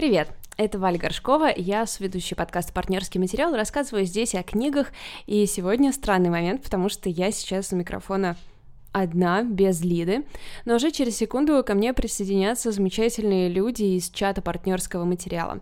Привет! Это Валя Горшкова, я ведущий подкаста «Партнерский материал», рассказываю здесь о книгах, и сегодня странный момент, потому что я сейчас у микрофона одна, без Лиды, но уже через секунду ко мне присоединятся замечательные люди из чата партнерского материала.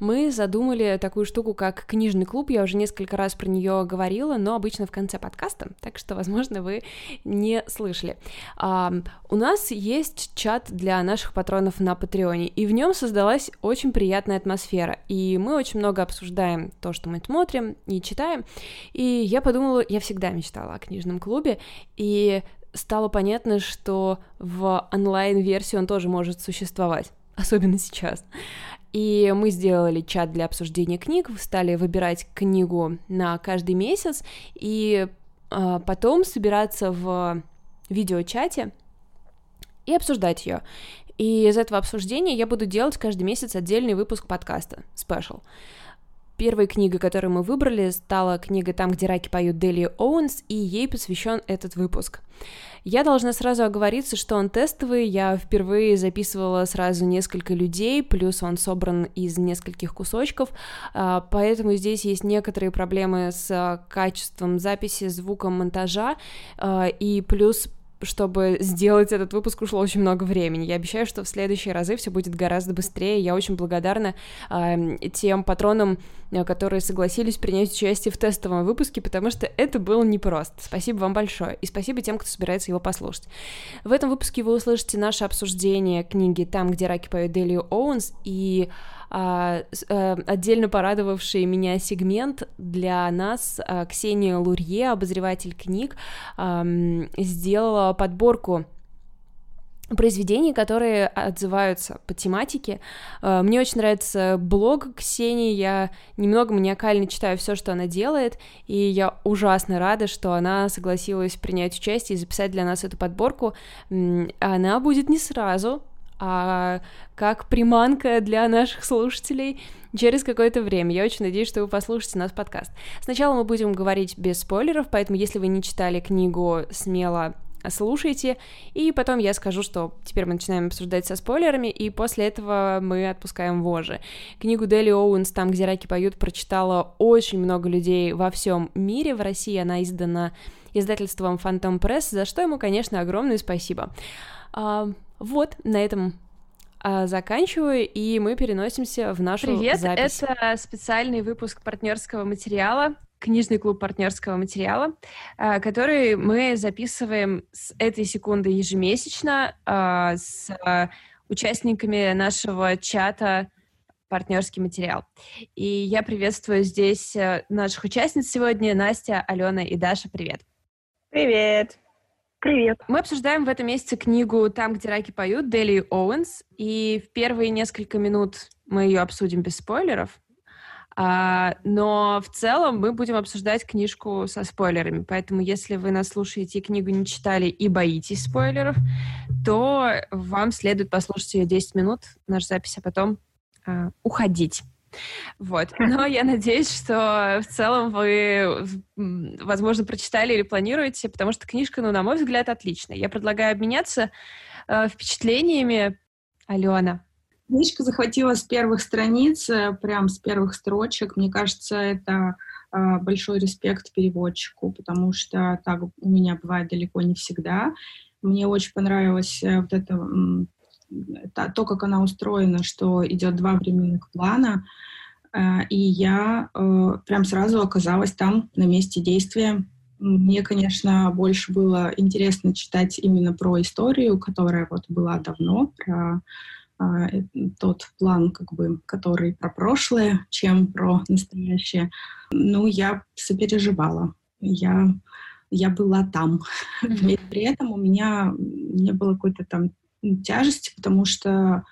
Мы задумали такую штуку, как книжный клуб, я уже несколько раз про нее говорила, но обычно в конце подкаста, так что, возможно, вы не слышали. А, у нас есть чат для наших патронов на Патреоне, и в нем создалась очень приятная атмосфера, и мы очень много обсуждаем то, что мы смотрим и читаем, и я подумала, я всегда мечтала о книжном клубе, и стало понятно, что в онлайн-версии он тоже может существовать, особенно сейчас. И мы сделали чат для обсуждения книг, стали выбирать книгу на каждый месяц, и э, потом собираться в видеочате и обсуждать ее. И из этого обсуждения я буду делать каждый месяц отдельный выпуск подкаста, special. Первой книгой, которую мы выбрали, стала книга «Там, где раки поют» Делии Оуэнс, и ей посвящен этот выпуск. Я должна сразу оговориться, что он тестовый, я впервые записывала сразу несколько людей, плюс он собран из нескольких кусочков, а, поэтому здесь есть некоторые проблемы с качеством записи, звуком, монтажа, а, и плюс чтобы сделать этот выпуск, ушло очень много времени. Я обещаю, что в следующие разы все будет гораздо быстрее. Я очень благодарна э, тем патронам, э, которые согласились принять участие в тестовом выпуске, потому что это было непросто. Спасибо вам большое. И спасибо тем, кто собирается его послушать. В этом выпуске вы услышите наше обсуждение книги «Там, где раки поют Дели Оуэнс» и отдельно порадовавший меня сегмент для нас а, Ксения Лурье, обозреватель книг, сделала подборку произведений, которые отзываются по тематике. Мне очень нравится блог Ксении, я немного маниакально читаю все, что она делает, и я ужасно рада, что она согласилась принять участие и записать для нас эту подборку. Она будет не сразу, а как приманка для наших слушателей через какое-то время. Я очень надеюсь, что вы послушаете наш подкаст. Сначала мы будем говорить без спойлеров, поэтому если вы не читали книгу, смело слушайте, и потом я скажу, что теперь мы начинаем обсуждать со спойлерами, и после этого мы отпускаем вожи. Книгу Дели Оуэнс «Там, где раки поют» прочитала очень много людей во всем мире, в России она издана издательством Phantom Press, за что ему, конечно, огромное спасибо. Вот, на этом а, заканчиваю, и мы переносимся в нашу Привет, запись. это специальный выпуск партнерского материала, книжный клуб партнерского материала, а, который мы записываем с этой секунды ежемесячно а, с участниками нашего чата партнерский материал. И я приветствую здесь э, наших участниц сегодня, Настя, Алена и Даша. Привет. Привет. Привет. Мы обсуждаем в этом месяце книгу «Там, где раки поют» Дели Оуэнс, и в первые несколько минут мы ее обсудим без спойлеров, а, но в целом мы будем обсуждать книжку со спойлерами, поэтому если вы нас слушаете и книгу не читали и боитесь спойлеров, то вам следует послушать ее 10 минут, наша запись, а потом а, уходить. Вот. Но я надеюсь, что в целом вы, возможно, прочитали или планируете, потому что книжка, ну, на мой взгляд, отличная. Я предлагаю обменяться э, впечатлениями. Алена. Книжка захватила с первых страниц, э, прям с первых строчек. Мне кажется, это э, большой респект переводчику, потому что так у меня бывает далеко не всегда. Мне очень понравилось э, вот это то, как она устроена, что идет два временных плана, э, и я э, прям сразу оказалась там, на месте действия. Мне, конечно, больше было интересно читать именно про историю, которая вот была давно, про э, тот план, как бы, который про прошлое, чем про настоящее. Ну, я сопереживала. Я, я была там. Mm-hmm. При этом у меня не было какой-то там тяжести, потому что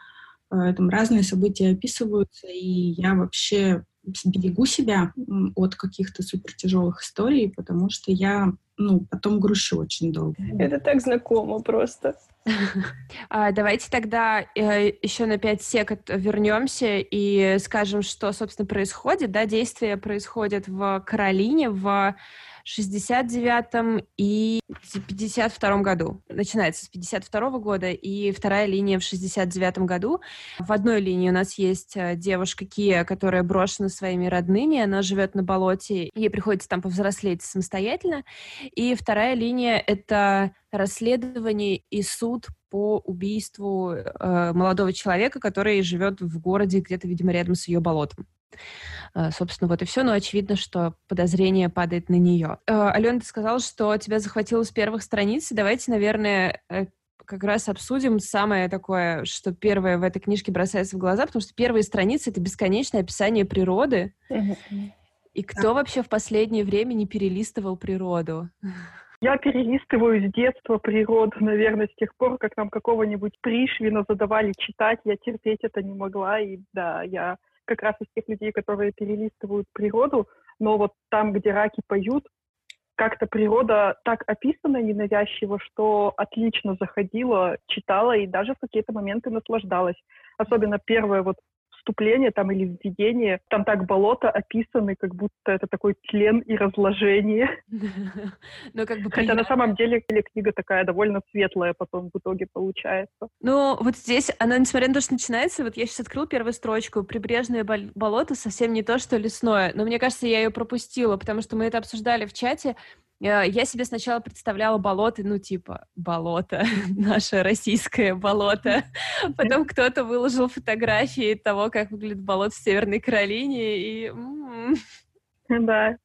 э, там разные события описываются, и я вообще берегу себя от каких-то супер тяжелых историй, потому что я, ну, потом грущу очень долго. Это так знакомо просто. А, давайте тогда э, еще на 5 секунд вернемся и скажем, что, собственно, происходит. Да, действия происходят в Каролине, в 69 и 52 году. Начинается с 52 года, и вторая линия в 69 году. В одной линии у нас есть э, девушка Кия, которая брошена своими родными, она живет на болоте, ей приходится там повзрослеть самостоятельно. И вторая линия — это расследование и суд по убийству э, молодого человека, который живет в городе где-то, видимо, рядом с ее болотом. Э, собственно, вот и все, но очевидно, что подозрение падает на нее. Э, Алена, ты сказала, что тебя захватило с первых страниц. Давайте, наверное, э, как раз обсудим самое такое, что первое в этой книжке бросается в глаза, потому что первые страницы — это бесконечное описание природы. И кто вообще в последнее время не перелистывал природу? Я перелистываю с детства природу, наверное, с тех пор, как нам какого-нибудь Пришвина задавали читать, я терпеть это не могла, и да, я как раз из тех людей, которые перелистывают природу, но вот там, где раки поют, как-то природа так описана ненавязчиво, что отлично заходила, читала и даже в какие-то моменты наслаждалась. Особенно первое вот вступление там или введение, там так болото описаны, как будто это такой тлен и разложение. Ну, как бы Хотя на самом деле книга такая довольно светлая потом в итоге получается. Ну, вот здесь она, несмотря на то, что начинается, вот я сейчас открыл первую строчку, прибрежное болото совсем не то, что лесное, но мне кажется, я ее пропустила, потому что мы это обсуждали в чате, я себе сначала представляла болото, ну, типа, болото, наше российское болото. Потом кто-то выложил фотографии того, как выглядит болото в Северной Каролине, и... Да.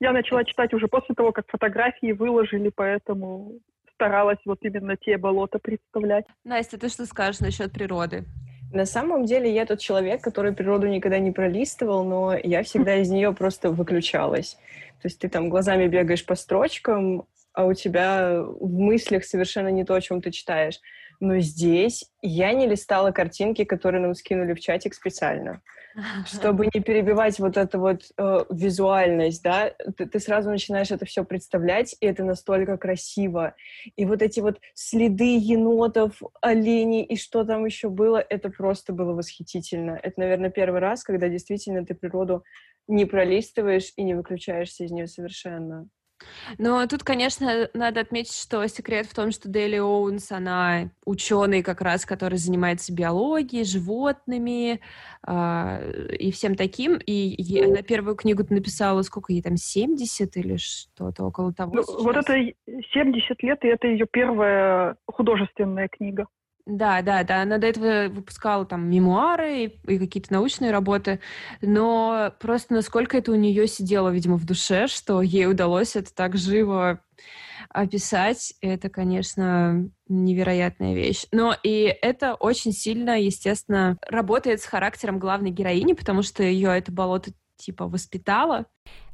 Я начала читать уже после того, как фотографии выложили, поэтому старалась вот именно те болота представлять. Настя, ты что скажешь насчет природы? На самом деле я тот человек, который природу никогда не пролистывал, но я всегда из нее просто выключалась. То есть ты там глазами бегаешь по строчкам, а у тебя в мыслях совершенно не то, о чем ты читаешь. Но здесь я не листала картинки, которые нам скинули в чатик специально. Чтобы не перебивать вот эту вот э, визуальность, да, ты, ты сразу начинаешь это все представлять, и это настолько красиво. И вот эти вот следы енотов, оленей и что там еще было, это просто было восхитительно. Это, наверное, первый раз, когда действительно ты природу не пролистываешь и не выключаешься из нее совершенно. Но тут, конечно, надо отметить, что секрет в том, что Дели Оуэнс, она ученый как раз, который занимается биологией, животными э, и всем таким. И ей, она первую книгу написала, сколько ей там, 70 или что-то около того? Ну, вот это 70 лет, и это ее первая художественная книга. Да, да, да. Она до этого выпускала там мемуары и, и какие-то научные работы, но просто насколько это у нее сидело, видимо, в душе, что ей удалось это так живо описать, это, конечно, невероятная вещь. Но и это очень сильно, естественно, работает с характером главной героини, потому что ее это болото типа воспитало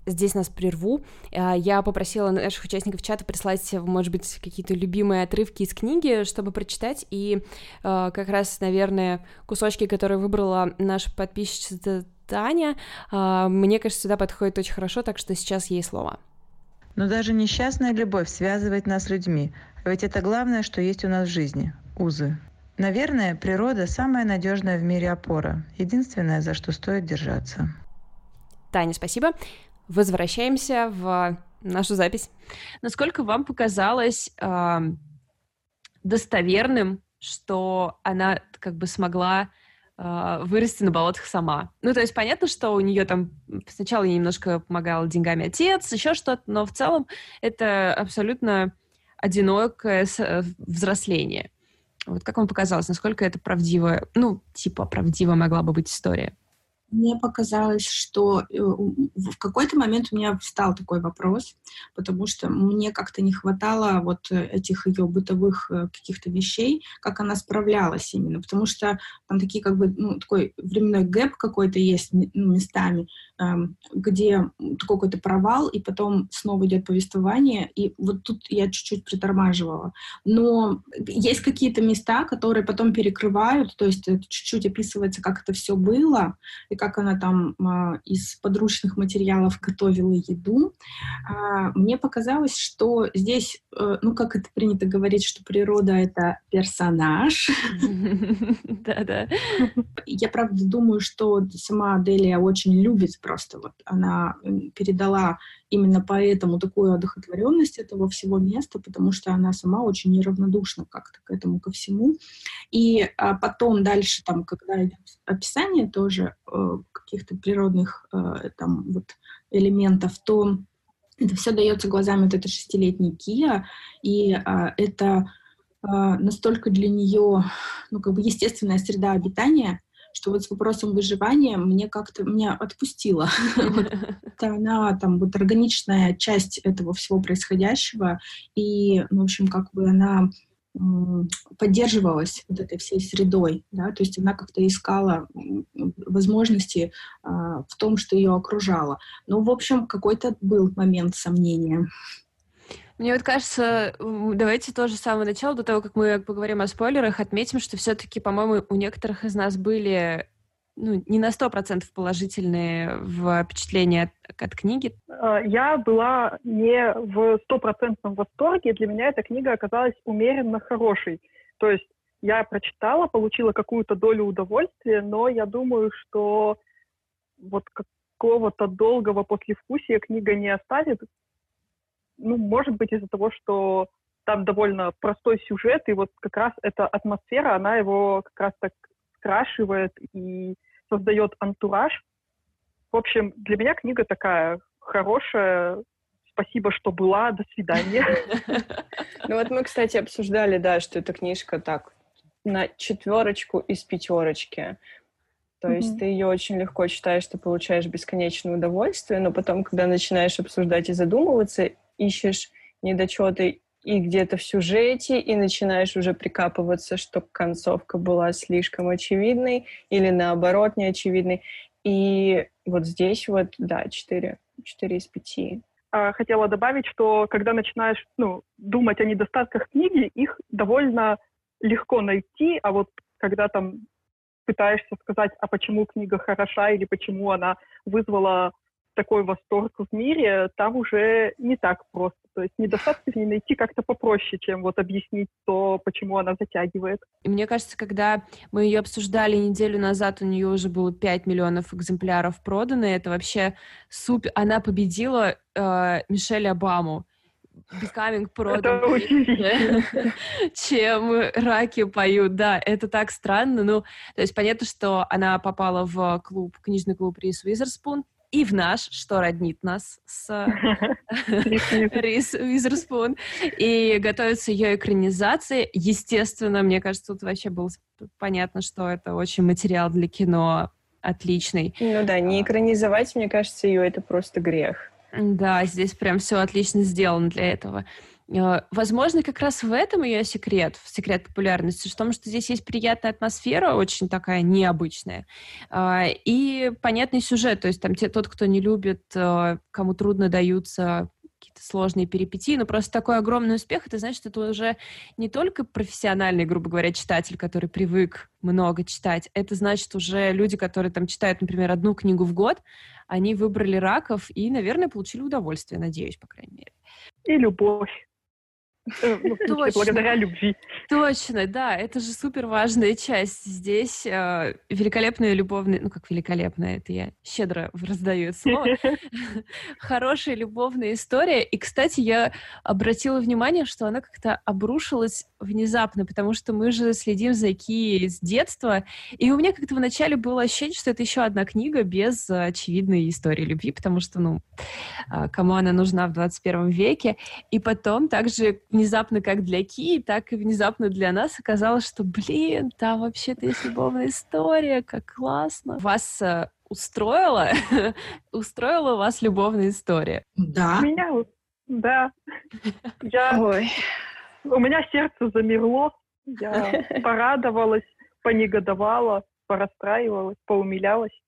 здесь нас прерву. А, я попросила наших участников чата прислать, может быть, какие-то любимые отрывки из книги, чтобы прочитать, и а, как раз, наверное, кусочки, которые выбрала наша подписчица Таня, а, мне кажется, сюда подходит очень хорошо, так что сейчас ей слово. Но даже несчастная любовь связывает нас с людьми, ведь это главное, что есть у нас в жизни – узы. Наверное, природа – самая надежная в мире опора, единственное, за что стоит держаться. Таня, спасибо возвращаемся в нашу запись. Насколько вам показалось э, достоверным, что она как бы смогла э, вырасти на болотах сама? Ну, то есть понятно, что у нее там сначала ей немножко помогал деньгами отец, еще что-то, но в целом это абсолютно одинокое э, взросление. Вот как вам показалось, насколько это правдивая, ну, типа правдивая могла бы быть история? Мне показалось, что э, в какой-то момент у меня встал такой вопрос, потому что мне как-то не хватало вот э, этих ее бытовых э, каких-то вещей, как она справлялась именно, потому что там такие как бы, ну, такой временной гэп какой-то есть ну, местами, где такой какой-то провал, и потом снова идет повествование, и вот тут я чуть-чуть притормаживала. Но есть какие-то места, которые потом перекрывают, то есть чуть-чуть описывается, как это все было, и как она там а, из подручных материалов готовила еду, а, мне показалось, что здесь, э, ну, как это принято говорить, что природа — это персонаж. Да-да. Я, правда, думаю, что сама Делия очень любит просто, вот она передала именно поэтому такую одухотворенность этого всего места, потому что она сама очень неравнодушна как-то к этому, ко всему. И а потом дальше, там, когда идет описание тоже э, каких-то природных э, там вот элементов, то это все дается глазами вот этой шестилетней Кия, и а, это а, настолько для нее, ну, как бы естественная среда обитания, что вот с вопросом выживания мне как-то меня отпустило. Она там вот органичная часть этого всего происходящего, и, ну, в общем, как бы она поддерживалась вот этой всей средой, да, то есть она как-то искала возможности а, в том, что ее окружало. Ну, в общем, какой-то был момент сомнения. Мне вот кажется, давайте тоже с самого начала, до того, как мы поговорим о спойлерах, отметим, что все-таки, по-моему, у некоторых из нас были ну, не на сто процентов положительные впечатления от, книги? А, я была не в стопроцентном восторге. Для меня эта книга оказалась умеренно хорошей. То есть я прочитала, получила какую-то долю удовольствия, но я думаю, что вот какого-то долгого послевкусия книга не оставит. Ну, может быть, из-за того, что там довольно простой сюжет, и вот как раз эта атмосфера, она его как раз так скрашивает и создает антураж. В общем, для меня книга такая хорошая, спасибо, что была, до свидания. Ну вот мы, кстати, обсуждали, да, что эта книжка так на четверочку из пятерочки. То есть ты ее очень легко читаешь, ты получаешь бесконечное удовольствие, но потом, когда начинаешь обсуждать и задумываться, ищешь недочеты и где-то в сюжете, и начинаешь уже прикапываться, что концовка была слишком очевидной или наоборот неочевидной. И вот здесь вот, да, 4, 4 из 5. А, хотела добавить, что когда начинаешь ну, думать о недостатках книги, их довольно легко найти, а вот когда там пытаешься сказать, а почему книга хороша или почему она вызвала такой восторг в мире, там уже не так просто. То есть недостатки в ней найти как-то попроще, чем вот объяснить то, почему она затягивает. И мне кажется, когда мы ее обсуждали неделю назад, у нее уже было 5 миллионов экземпляров продано. Это вообще супер. Она победила э, Мишель Обаму. Becoming продан, чем раки поют. Да, это так странно. Ну, то есть понятно, что она попала в клуб, книжный клуб Рис Уизерспун, и в наш, что роднит нас с Рис Уизерспун. И готовится ее экранизация. Естественно, мне кажется, тут вообще было понятно, что это очень материал для кино отличный. Ну да, не а. экранизовать, мне кажется, ее это просто грех. Да, здесь прям все отлично сделано для этого. Э, возможно, как раз в этом ее секрет, секрет популярности, в том, что здесь есть приятная атмосфера, очень такая необычная, а, и понятный сюжет, то есть там те, тот, кто не любит, э, кому трудно даются какие-то сложные перипетии, но просто такой огромный успех, это значит, это уже не только профессиональный, грубо говоря, читатель, который привык много читать, это значит уже люди, которые там читают, например, одну книгу в год, они выбрали раков и, наверное, получили удовольствие, надеюсь, по крайней мере. И любовь. Э, ну, Точно. благодаря любви. Точно, да, это же супер важная часть. Здесь э, великолепная любовная, ну как великолепная, это я щедро раздаю это слово. Хорошая любовная история. И, кстати, я обратила внимание, что она как-то обрушилась внезапно, потому что мы же следим за Ки с детства, и у меня как-то вначале было ощущение, что это еще одна книга без очевидной истории любви, потому что, ну, а, кому она нужна в 21 веке. И потом также внезапно как для Ки, так и внезапно для нас оказалось, что, блин, там вообще-то есть любовная история, как классно. Вас э, устроила? устроила вас любовная история? Да. Меня, да. Я... Ой. У меня сердце замерло, я порадовалась, понегодовала, порастраивалась, поумилялась.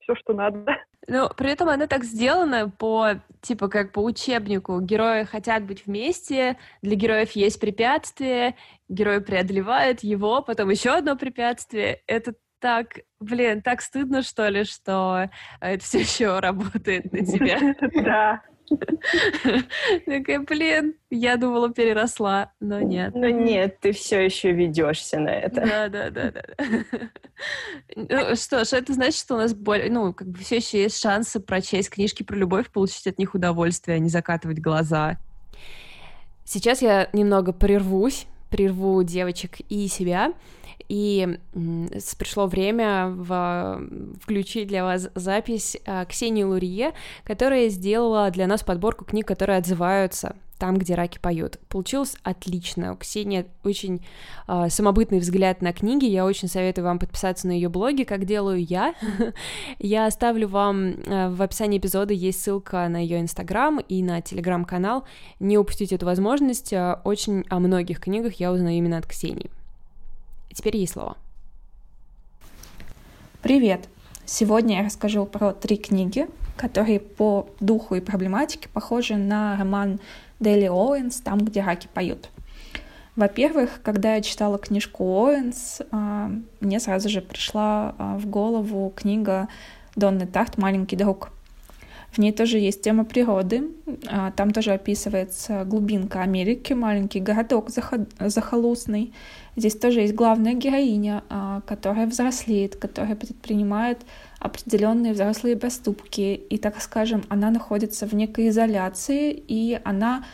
Все, что надо. Ну, при этом она так сделана по, типа, как по учебнику. Герои хотят быть вместе, для героев есть препятствие, герои преодолевают его, потом еще одно препятствие. Это так, блин, так стыдно, что ли, что это все еще работает на тебя. Да. Такая, блин, я думала, переросла, но нет. Но нет, ты все еще ведешься на это. Да, да, да, да. Ну, что ж, это значит, что у нас более, ну, как бы все еще есть шансы прочесть книжки про любовь, получить от них удовольствие, а не закатывать глаза. Сейчас я немного прервусь, прерву девочек и себя, и пришло время в, включить для вас запись а, Ксении Лурье, которая сделала для нас подборку книг, которые отзываются там, где раки поют. Получилось отлично. У Ксении очень э, самобытный взгляд на книги. Я очень советую вам подписаться на ее блоги, как делаю я. я оставлю вам э, в описании эпизода есть ссылка на ее инстаграм и на телеграм-канал. Не упустите эту возможность. Очень о многих книгах я узнаю именно от Ксении. Теперь ей слово. Привет! Сегодня я расскажу про три книги, которые по духу и проблематике похожи на роман Делии Оуэнс «Там, где раки поют». Во-первых, когда я читала книжку Оуэнс, а, мне сразу же пришла а, в голову книга Донны Тартт «Маленький друг». В ней тоже есть тема природы. А, там тоже описывается глубинка Америки, маленький городок захолустный. Здесь тоже есть главная героиня, которая взрослеет, которая предпринимает определенные взрослые поступки. И, так скажем, она находится в некой изоляции, и она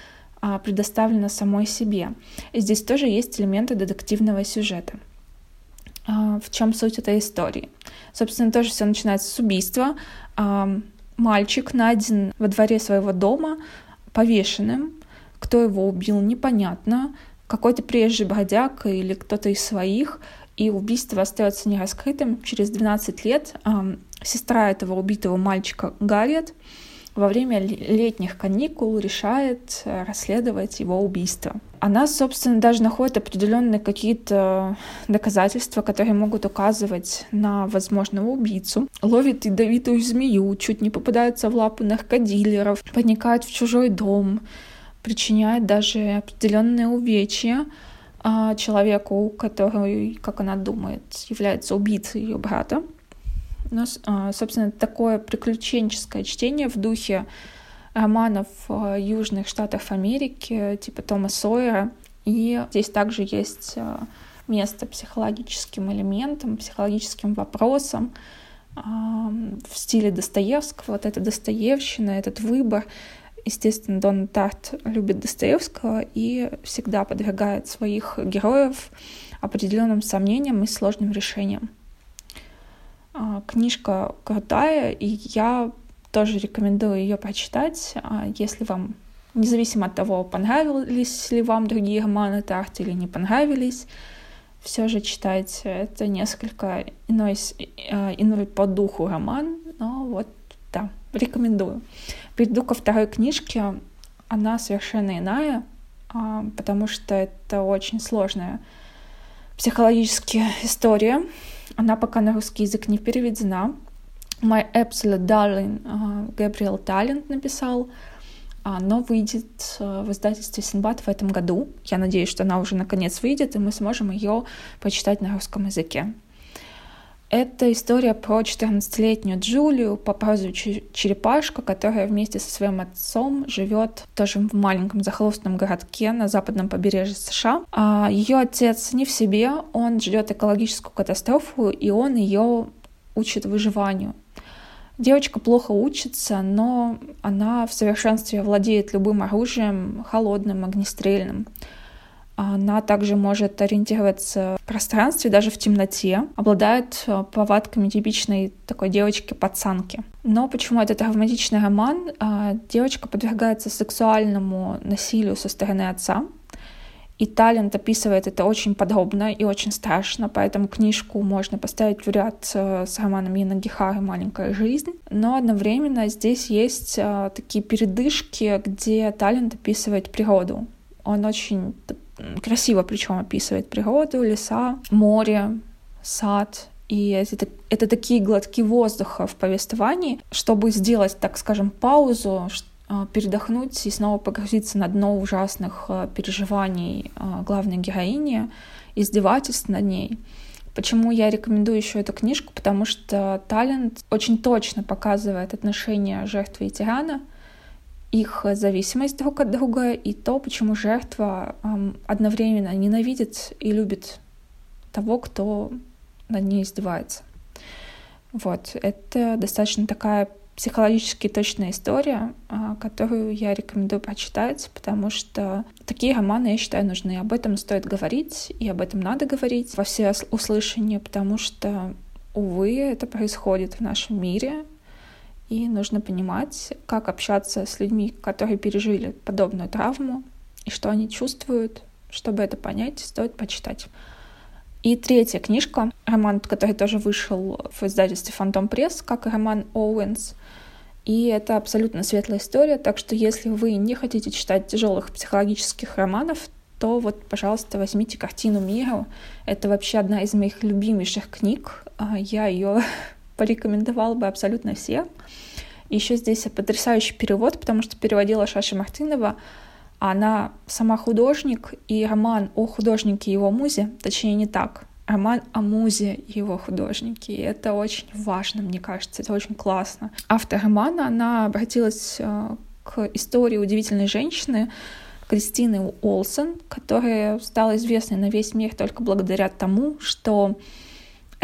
а, предоставлена самой себе. И здесь тоже есть элементы детективного сюжета. В чем суть этой истории? Собственно, тоже все начинается с убийства мальчик найден во дворе своего дома повешенным. Кто его убил, непонятно. Какой-то приезжий бродяг или кто-то из своих. И убийство остается нераскрытым. Через 12 лет э, сестра этого убитого мальчика Гарриет во время летних каникул решает э, расследовать его убийство. Она, собственно, даже находит определенные какие-то доказательства, которые могут указывать на возможного убийцу. Ловит ядовитую змею, чуть не попадается в лапы наркодилеров, проникает в чужой дом, причиняет даже определенные увечья человеку, который, как она думает, является убийцей ее брата. Но, а, собственно, такое приключенческое чтение в духе романов а, Южных Штатов Америки, типа Тома Сойера. И здесь также есть а, место психологическим элементам, психологическим вопросам в стиле Достоевского. Вот эта Достоевщина, этот выбор. Естественно, Дон Тарт любит Достоевского и всегда подвергает своих героев определенным сомнениям и сложным решениям. А, книжка крутая, и я тоже рекомендую ее прочитать, а, если вам, независимо от того, понравились ли вам другие романы Тарт или не понравились, все же читайте. Это несколько иной, а, иной по духу роман, но вот, да, рекомендую. Перейду ко второй книжке. Она совершенно иная, потому что это очень сложная психологическая история, она пока на русский язык не переведена. My Absolute Darling Габриэл Талент написал. Но выйдет э, в издательстве Синбад в этом году. Я надеюсь, что она уже наконец выйдет, и мы сможем ее почитать на русском языке. Это история про 14-летнюю Джулию по прозвищу Черепашка, которая вместе со своим отцом живет тоже в маленьком захолустном городке на западном побережье США. А ее отец не в себе, он ждет экологическую катастрофу, и он ее учит выживанию. Девочка плохо учится, но она в совершенстве владеет любым оружием, холодным, огнестрельным. Она также может ориентироваться в пространстве, даже в темноте, обладает э, повадками типичной такой девочки-пацанки. Но почему это травматичный роман? А, девочка подвергается сексуальному насилию со стороны отца, и Талент описывает это очень подробно и очень страшно, поэтому книжку можно поставить в ряд э, с романом Яна Гихары «Маленькая жизнь». Но одновременно здесь есть э, такие передышки, где Талент описывает природу. Он очень красиво причем описывает природу, леса, море, сад. И это, это такие глотки воздуха в повествовании, чтобы сделать, так скажем, паузу, а, передохнуть и снова погрузиться на дно ужасных а, переживаний а, главной героини, издевательств над ней. Почему я рекомендую еще эту книжку? Потому что талент очень точно показывает отношения жертвы и тирана, их зависимость друг от друга и то, почему жертва одновременно ненавидит и любит того, кто над ней издевается. Вот, это достаточно такая психологически точная история, а, которую я рекомендую прочитать, потому что такие романы, я считаю, нужны. Об этом стоит говорить, и об этом надо говорить во все услышания, потому что, увы, это происходит в нашем мире, и нужно понимать, как общаться с людьми, которые пережили подобную травму, и что они чувствуют. Чтобы это понять, стоит почитать. И третья книжка, роман, который тоже вышел в издательстве «Фантом Пресс», как и роман «Оуэнс», и это абсолютно светлая история, так что если вы не хотите читать тяжелых психологических романов, то вот, пожалуйста, возьмите картину мира. Это вообще одна из моих любимейших книг. А, я ее порекомендовала бы абсолютно всем. Еще здесь потрясающий перевод, потому что переводила Шаша Мартынова. Она сама художник, и роман о художнике его музе, точнее не так, роман о музе и его художнике. И это очень важно, мне кажется, это очень классно. Автор романа, она обратилась э, к истории удивительной женщины, Кристины Олсен, которая стала известной на весь мир только благодаря тому, что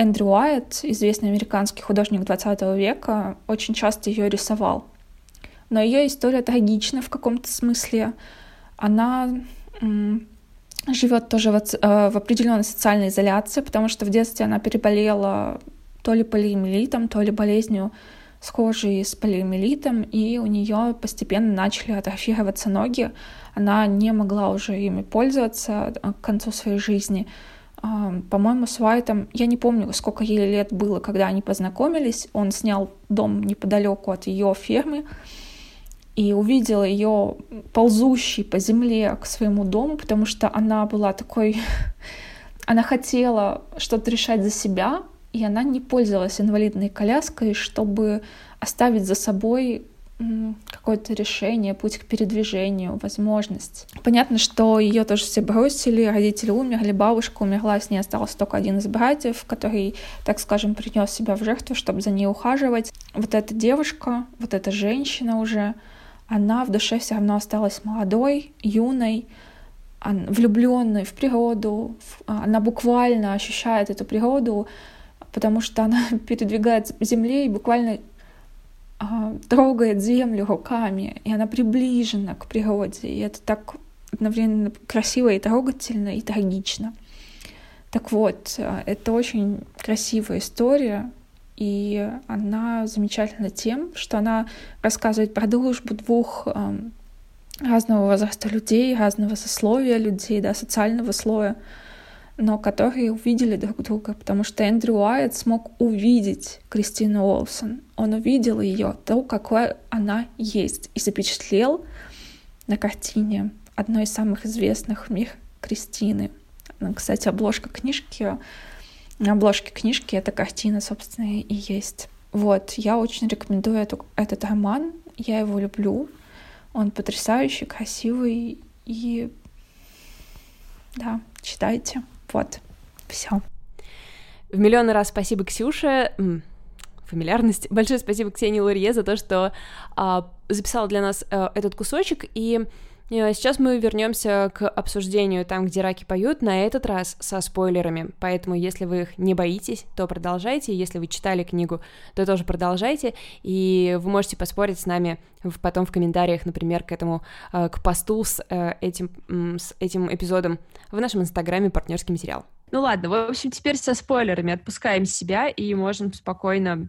Эндрю Уайт, известный американский художник 20 века, очень часто ее рисовал. Но ее история трагична в каком-то смысле. Она живет тоже в, э, в определенной социальной изоляции, потому что в детстве она переболела то ли полиэмилитом, то ли болезнью схожей с полиэмилитом, и у нее постепенно начали атрофироваться ноги. Она не могла уже ими пользоваться э, к концу своей жизни. По-моему, с Уайтом, я не помню, сколько ей лет было, когда они познакомились. Он снял дом неподалеку от ее фермы и увидела ее ползущей по земле к своему дому, потому что она была такой... она хотела что-то решать за себя, и она не пользовалась инвалидной коляской, чтобы оставить за собой какое-то решение, путь к передвижению, возможность. Понятно, что ее тоже все бросили, родители умерли, бабушка умерла, с ней остался только один из братьев, который, так скажем, принес себя в жертву, чтобы за ней ухаживать. Вот эта девушка, вот эта женщина уже, она в душе все равно осталась молодой, юной, влюбленной в природу, она буквально ощущает эту природу, потому что она передвигается по земле и буквально а, трогает землю руками, и она приближена к природе, и это так одновременно красиво и трогательно, и трагично. Так вот, а, это очень красивая история, и она замечательна тем, что она рассказывает про дружбу двух разного возраста людей, разного сословия людей, да, социального слоя, но которые увидели друг друга, потому что Эндрю Уайт смог увидеть Кристину Уолсон. Он увидел ее, то, какой она есть, и запечатлел на картине одной из самых известных в мире Кристины. Кстати, обложка книжки, на обложке книжки эта картина, собственно, и есть. Вот, я очень рекомендую эту, этот роман, я его люблю. Он потрясающий, красивый и да, читайте. Вот, все. В миллионы раз спасибо, Ксюша. Фамильярность. Большое спасибо Ксении Лурье за то, что а, записала для нас а, этот кусочек. И сейчас мы вернемся к обсуждению там, где раки поют, на этот раз со спойлерами. Поэтому, если вы их не боитесь, то продолжайте. Если вы читали книгу, то тоже продолжайте. И вы можете поспорить с нами потом в комментариях, например, к этому, а, к посту с э, этим, с этим эпизодом в нашем инстаграме «Партнерский материал». Ну ладно, в общем, теперь со спойлерами отпускаем себя и можем спокойно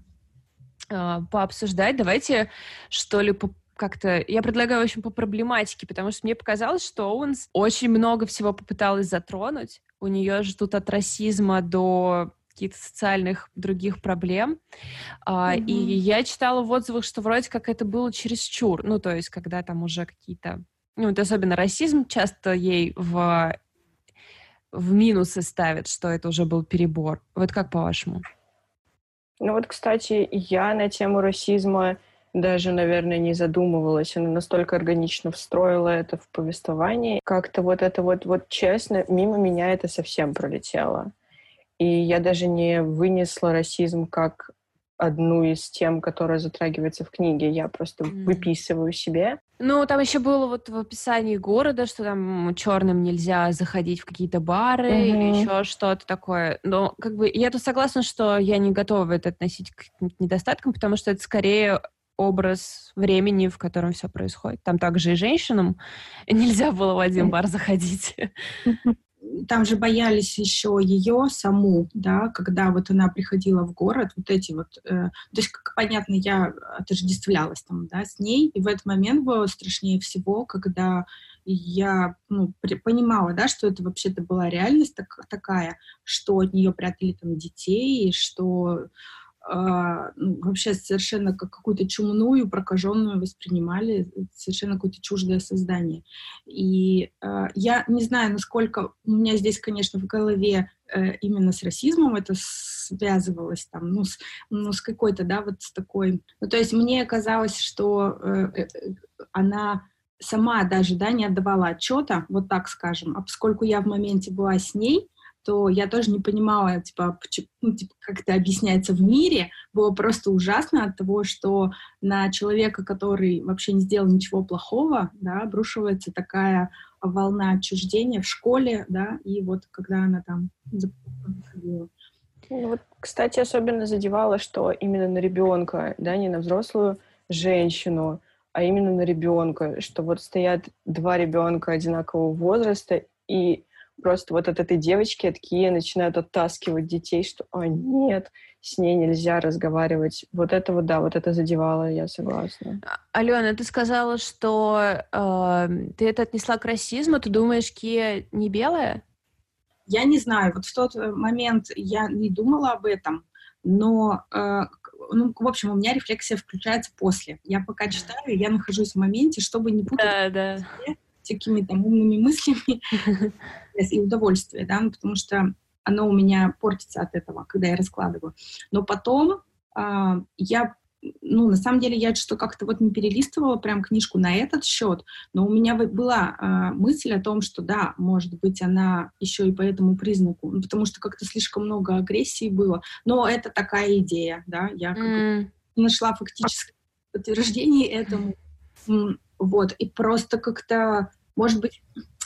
э, пообсуждать. Давайте, что ли, по как-то... Я предлагаю, в общем, по проблематике, потому что мне показалось, что Оуэнс очень много всего попыталась затронуть. У нее же тут от расизма до каких-то социальных других проблем. Mm-hmm. И я читала в отзывах, что вроде как это было чересчур. Ну, то есть, когда там уже какие-то... Ну, вот особенно расизм часто ей в, в минусы ставят, что это уже был перебор. Вот как по-вашему? Ну вот, кстати, я на тему расизма даже, наверное, не задумывалась. Она настолько органично встроила это в повествование. Как-то вот это вот, вот честно, мимо меня это совсем пролетело. И я даже не вынесла расизм как одну из тем, которая затрагивается в книге. Я просто mm. выписываю себе. Ну, там еще было вот в описании города, что там черным нельзя заходить в какие-то бары mm-hmm. или еще что-то такое. Но как бы я тут согласна, что я не готова это относить к недостаткам, потому что это скорее образ времени, в котором все происходит. Там также и женщинам нельзя было в один бар заходить. там же боялись еще ее саму, да, когда вот она приходила в город, вот эти вот, э, то есть, как понятно, я отождествлялась там, да, с ней, и в этот момент было страшнее всего, когда я ну, понимала, да, что это вообще-то была реальность так, такая, что от нее прятали там детей, что ну, вообще совершенно как какую-то чумную, прокаженную воспринимали, совершенно какое-то чуждое создание. И э, я не знаю, насколько у меня здесь, конечно, в голове э, именно с расизмом это связывалось там, ну, с, ну, с какой-то, да, вот с такой... Ну, то есть мне казалось, что э, э, она сама даже, да, не отдавала отчета, вот так скажем, а поскольку я в моменте была с ней, то я тоже не понимала, типа, почему, ну, типа, как это объясняется в мире. Было просто ужасно от того, что на человека, который вообще не сделал ничего плохого, да, обрушивается такая волна отчуждения в школе, да, и вот когда она там. Ну, вот, кстати, особенно задевало, что именно на ребенка, да, не на взрослую женщину, а именно на ребенка, что вот стоят два ребенка одинакового возраста, и просто вот от этой девочки, от Кии начинают оттаскивать детей, что «А, нет, с ней нельзя разговаривать». Вот это вот, да, вот это задевало, я согласна. А, Алена, ты сказала, что э, ты это отнесла к расизму. Ты думаешь, Кия не белая? Я не знаю. Вот в тот э, момент я не думала об этом, но, э, ну, в общем, у меня рефлексия включается после. Я пока читаю, я нахожусь в моменте, чтобы не путать да, да всякими там умными мыслями и удовольствие, да, потому что оно у меня портится от этого, когда я раскладываю. Но потом э, я, ну, на самом деле, я что как-то вот не перелистывала прям книжку на этот счет, но у меня была э, мысль о том, что да, может быть, она еще и по этому признаку, ну, потому что как-то слишком много агрессии было. Но это такая идея, да, я mm. нашла фактическое подтверждение этому. Вот, и просто как-то, может быть,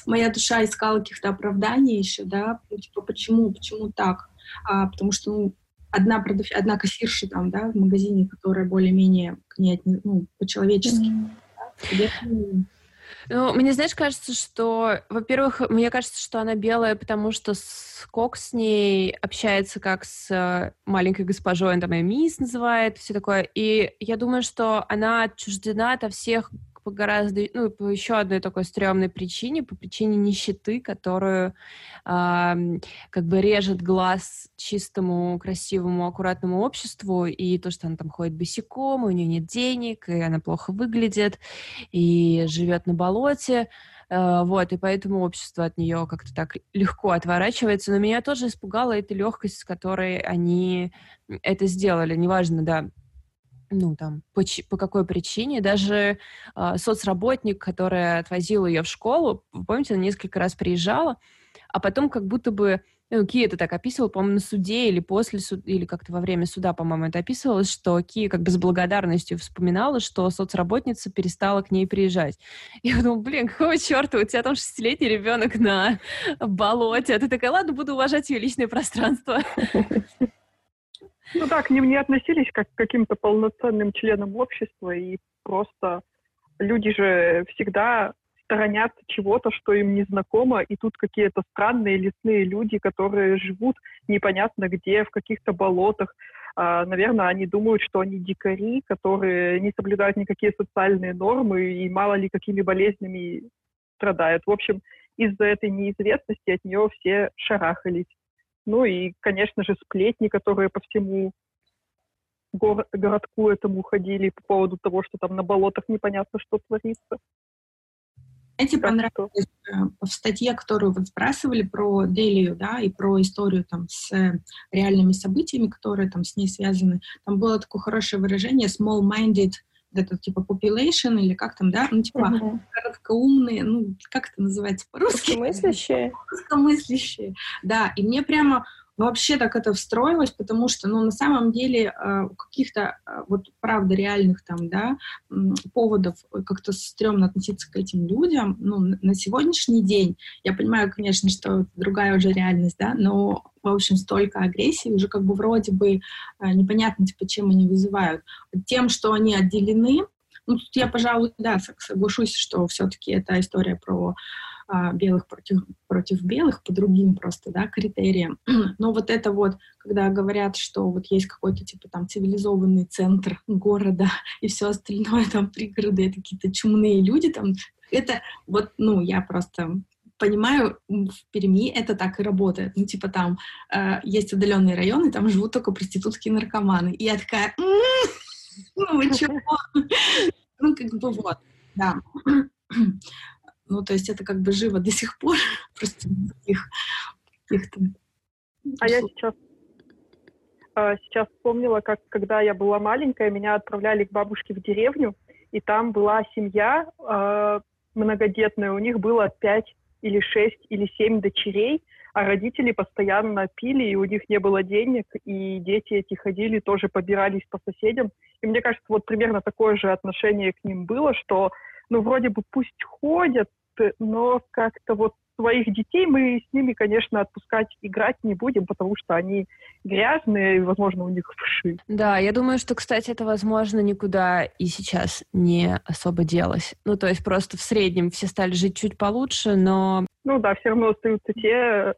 моя душа искала каких-то оправданий еще, да, ну, типа, почему, почему так? А, потому что, ну, одна, продав... одна кассирша там, да, в магазине, которая более-менее к ней, ну, по-человечески, mm-hmm. да, ну, мне, знаешь, кажется, что, во-первых, мне кажется, что она белая, потому что Скок с ней общается как с э, маленькой госпожой, он там ее мисс называет, все такое. И я думаю, что она отчуждена от всех по гораздо, ну, по еще одной такой стрёмной причине, по причине нищеты, которую э, как бы режет глаз чистому, красивому, аккуратному обществу, и то, что она там ходит босиком, и у нее нет денег, и она плохо выглядит, и живет на болоте, Uh, вот, и поэтому общество от нее как-то так легко отворачивается. Но меня тоже испугала эта легкость, с которой они это сделали. Неважно, да, ну, там, по, по какой причине. Даже э, соцработник, который отвозил ее в школу, помните, она несколько раз приезжала, а потом как будто бы, ну, Ки это так описывал, по-моему, на суде или после суда, или как-то во время суда, по-моему, это описывалось, что Ки как бы с благодарностью вспоминала, что соцработница перестала к ней приезжать. И я думала, блин, какого черта, у тебя там шестилетний ребенок на болоте, а ты такая, ладно, буду уважать ее личное пространство. Ну да, к ним не относились как к каким-то полноценным членам общества, и просто люди же всегда сторонятся чего-то, что им не знакомо, и тут какие-то странные лесные люди, которые живут непонятно где, в каких-то болотах. А, наверное, они думают, что они дикари, которые не соблюдают никакие социальные нормы и мало ли какими болезнями страдают. В общем, из-за этой неизвестности от нее все шарахались. Ну и, конечно же, сплетни, которые по всему гор- городку этому ходили по поводу того, что там на болотах непонятно, что творится. Знаете, понравилось э, в статье, которую вот сбрасывали про Делию, да, и про историю там с реальными событиями, которые там с ней связаны, там было такое хорошее выражение small-minded это типа population или как там, да, ну типа uh-huh. короткоумные, ну как это называется по-русски? Русскомыслящие. Русскомыслящие, да, и мне прямо вообще так это встроилось, потому что, ну, на самом деле, э, каких-то, э, вот, правда, реальных там, да, поводов как-то стрёмно относиться к этим людям, ну, на сегодняшний день, я понимаю, конечно, что другая уже реальность, да, но, в общем, столько агрессии уже как бы вроде бы э, непонятно, типа, чем они вызывают. Тем, что они отделены, ну, тут я, пожалуй, да, соглашусь, что все-таки это история про белых против, против белых по другим просто, да, критериям. Но вот это вот, когда говорят, что вот есть какой-то типа там цивилизованный центр города и все остальное, там пригороды, это какие-то чумные люди, там, это вот, ну, я просто понимаю, в Перми это так и работает. Ну, типа там э, есть удаленные районы, там живут только проститутки и наркоманы. И я такая, ну, вы чего? Ну, как бы вот, да. Ну, то есть это как бы живо до сих пор, просто таких каких-то... А я сейчас а, сейчас вспомнила, как когда я была маленькая, меня отправляли к бабушке в деревню, и там была семья э, многодетная, у них было пять или шесть или семь дочерей, а родители постоянно пили, и у них не было денег, и дети эти ходили, тоже побирались по соседям. И мне кажется, вот примерно такое же отношение к ним было, что ну, вроде бы пусть ходят, но как-то вот своих детей мы с ними, конечно, отпускать играть не будем, потому что они грязные, и, возможно, у них вши. Да, я думаю, что, кстати, это, возможно, никуда и сейчас не особо делось. Ну, то есть просто в среднем все стали жить чуть получше, но... Ну да, все равно остаются те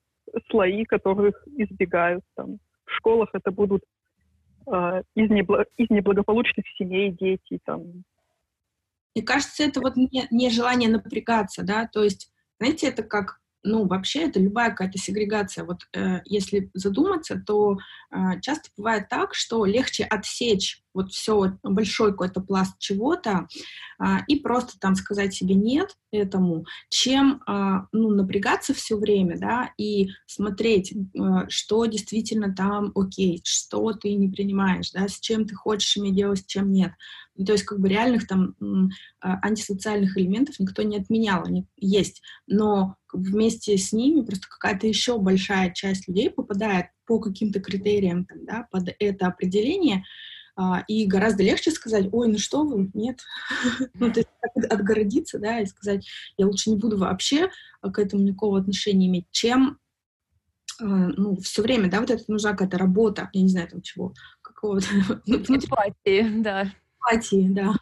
слои, которых избегают. Там. В школах это будут э, из, небло... из неблагополучных семей дети, там, мне кажется, это вот не, не напрягаться, да, то есть, знаете, это как ну, вообще это любая какая-то сегрегация. Вот э, если задуматься, то э, часто бывает так, что легче отсечь вот все большой какой-то пласт чего-то э, и просто там сказать себе нет этому, чем э, ну, напрягаться все время, да, и смотреть, э, что действительно там окей, что ты не принимаешь, да, с чем ты хочешь иметь дело, с чем нет. Ну, то есть как бы реальных там антисоциальных элементов никто не отменял, они есть, но вместе с ними просто какая-то еще большая часть людей попадает по каким-то критериям там, да, под это определение, а, и гораздо легче сказать, ой, ну что вы, нет. ну, то есть отгородиться, да, и сказать, я лучше не буду вообще к этому никакого отношения иметь, чем а, ну, все время, да, вот это нужна какая-то работа, я не знаю, там чего, какого-то... Эмпатии, да. Эмпатии, да.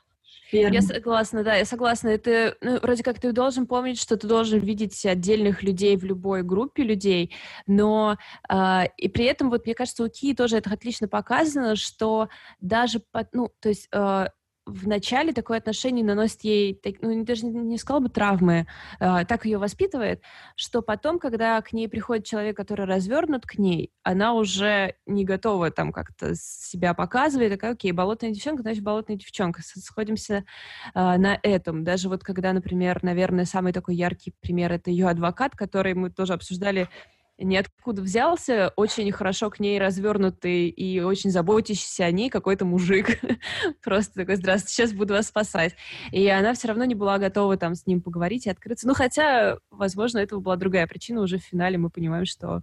Верно. Я согласна, да, я согласна. Это ну, вроде как ты должен помнить, что ты должен видеть отдельных людей в любой группе людей, но э, и при этом вот мне кажется у Ки тоже это отлично показано, что даже под, ну то есть э, в начале такое отношение наносит ей, ну, даже не сказала бы травмы, э, так ее воспитывает, что потом, когда к ней приходит человек, который развернут к ней, она уже не готова там как-то себя показывать, такая, окей, болотная девчонка, значит, болотная девчонка. Сходимся э, на этом. Даже вот когда, например, наверное, самый такой яркий пример — это ее адвокат, который мы тоже обсуждали ниоткуда взялся, очень хорошо к ней развернутый и очень заботящийся о ней какой-то мужик. Просто такой, здравствуйте, сейчас буду вас спасать. И она все равно не была готова там с ним поговорить и открыться. Ну, хотя, возможно, этого была другая причина. Уже в финале мы понимаем, что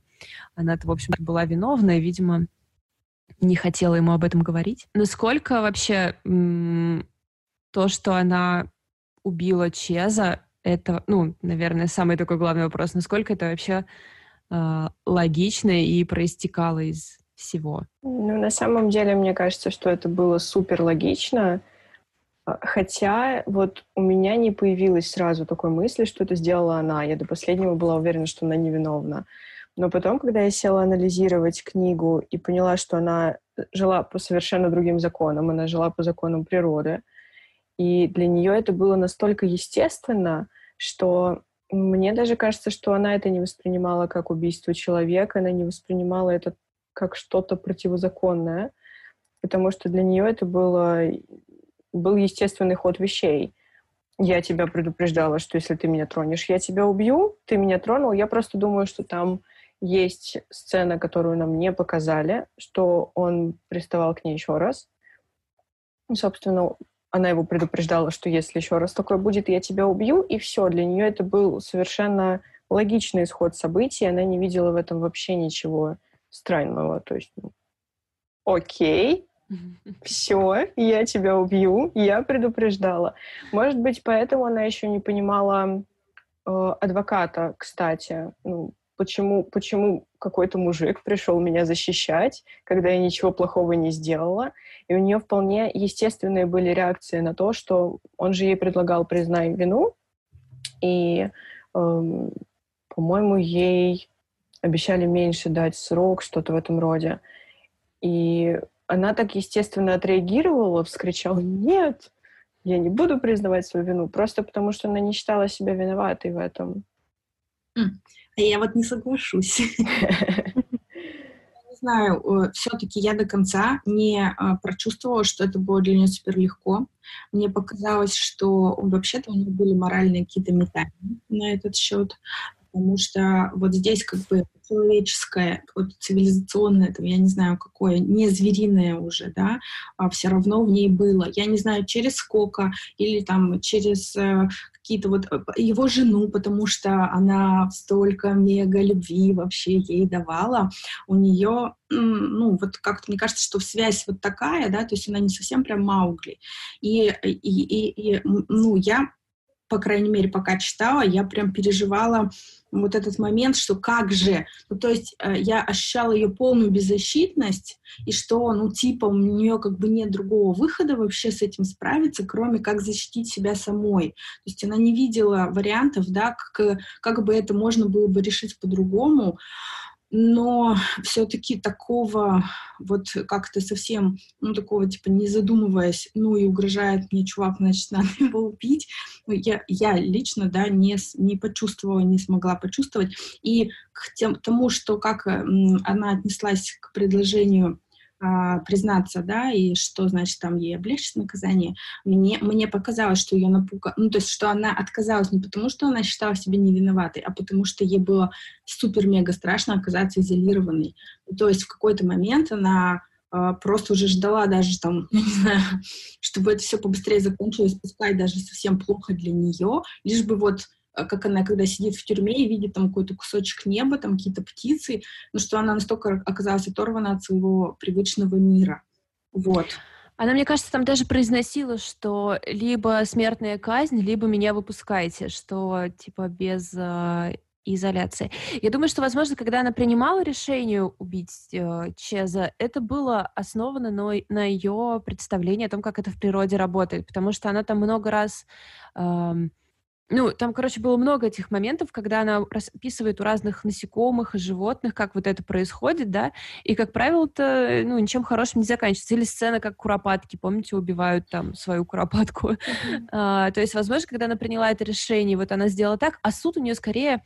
она-то, в общем была виновна, и, видимо, не хотела ему об этом говорить. Насколько вообще то, что она убила Чеза, это, ну, наверное, самый такой главный вопрос, насколько это вообще э, логично и проистекало из всего? Ну, на самом деле, мне кажется, что это было супер логично, а, хотя вот у меня не появилось сразу такой мысли, что это сделала она. Я до последнего была уверена, что она невиновна. Но потом, когда я села анализировать книгу и поняла, что она жила по совершенно другим законам, она жила по законам природы, и для нее это было настолько естественно, что мне даже кажется, что она это не воспринимала как убийство человека, она не воспринимала это как что-то противозаконное, потому что для нее это было, был естественный ход вещей. Я тебя предупреждала, что если ты меня тронешь, я тебя убью, ты меня тронул. Я просто думаю, что там есть сцена, которую нам не показали, что он приставал к ней еще раз. И, собственно, она его предупреждала, что если еще раз такое будет, я тебя убью, и все. Для нее это был совершенно логичный исход событий, она не видела в этом вообще ничего странного. То есть, ну, окей, все, я тебя убью, я предупреждала. Может быть, поэтому она еще не понимала э, адвоката, кстати. Ну, почему, почему какой-то мужик пришел меня защищать, когда я ничего плохого не сделала. И у нее вполне естественные были реакции на то, что он же ей предлагал признать вину, и, эм, по-моему, ей обещали меньше дать срок, что-то в этом роде. И она так естественно отреагировала, вскричала «Нет, я не буду признавать свою вину», просто потому что она не считала себя виноватой в этом. А я вот не соглашусь. Не знаю, все-таки я до конца не а, прочувствовала, что это было для нее супер легко. Мне показалось, что вообще-то у нее были моральные какие-то метания на этот счет, потому что вот здесь как бы человеческое, вот цивилизационное, там, я не знаю какое, не звериное уже, да, а все равно в ней было. Я не знаю, через сколько или там через э, какие-то вот э, его жену, потому что она столько мега любви вообще ей давала, у нее, ну, вот как-то мне кажется, что связь вот такая, да, то есть она не совсем прям Маугли. И, и, и, и ну, я по крайней мере, пока читала, я прям переживала вот этот момент, что как же, ну, то есть э, я ощущала ее полную беззащитность, и что, ну, типа, у нее как бы нет другого выхода вообще с этим справиться, кроме как защитить себя самой. То есть она не видела вариантов, да, как, как бы это можно было бы решить по-другому но все-таки такого вот как-то совсем, ну, такого, типа, не задумываясь, ну, и угрожает мне чувак, значит, надо его убить, ну, я, я лично, да, не, не почувствовала, не смогла почувствовать. И к тем, тому, что как она отнеслась к предложению а, признаться, да, и что, значит, там ей облегчить наказание, мне, мне показалось, что ее напугало, ну, то есть, что она отказалась не потому, что она считала себя невиноватой, а потому что ей было супер-мега страшно оказаться изолированной. То есть в какой-то момент она Uh, просто уже ждала даже там, не знаю, чтобы это все побыстрее закончилось, пускай даже совсем плохо для нее, лишь бы вот как она, когда сидит в тюрьме и видит там какой-то кусочек неба, там какие-то птицы, ну что она настолько оказалась оторвана от своего привычного мира. Вот. Она, мне кажется, там даже произносила, что либо смертная казнь, либо меня выпускайте, что типа без э, изоляции. Я думаю, что, возможно, когда она принимала решение убить э, Чеза, это было основано на, на ее представлении о том, как это в природе работает, потому что она там много раз э, ну, там, короче, было много этих моментов, когда она расписывает у разных насекомых и животных, как вот это происходит, да, и, как правило-то, ну, ничем хорошим не заканчивается. Или сцена, как куропатки, помните, убивают там свою куропатку. Mm-hmm. А, то есть, возможно, когда она приняла это решение, вот она сделала так, а суд у нее скорее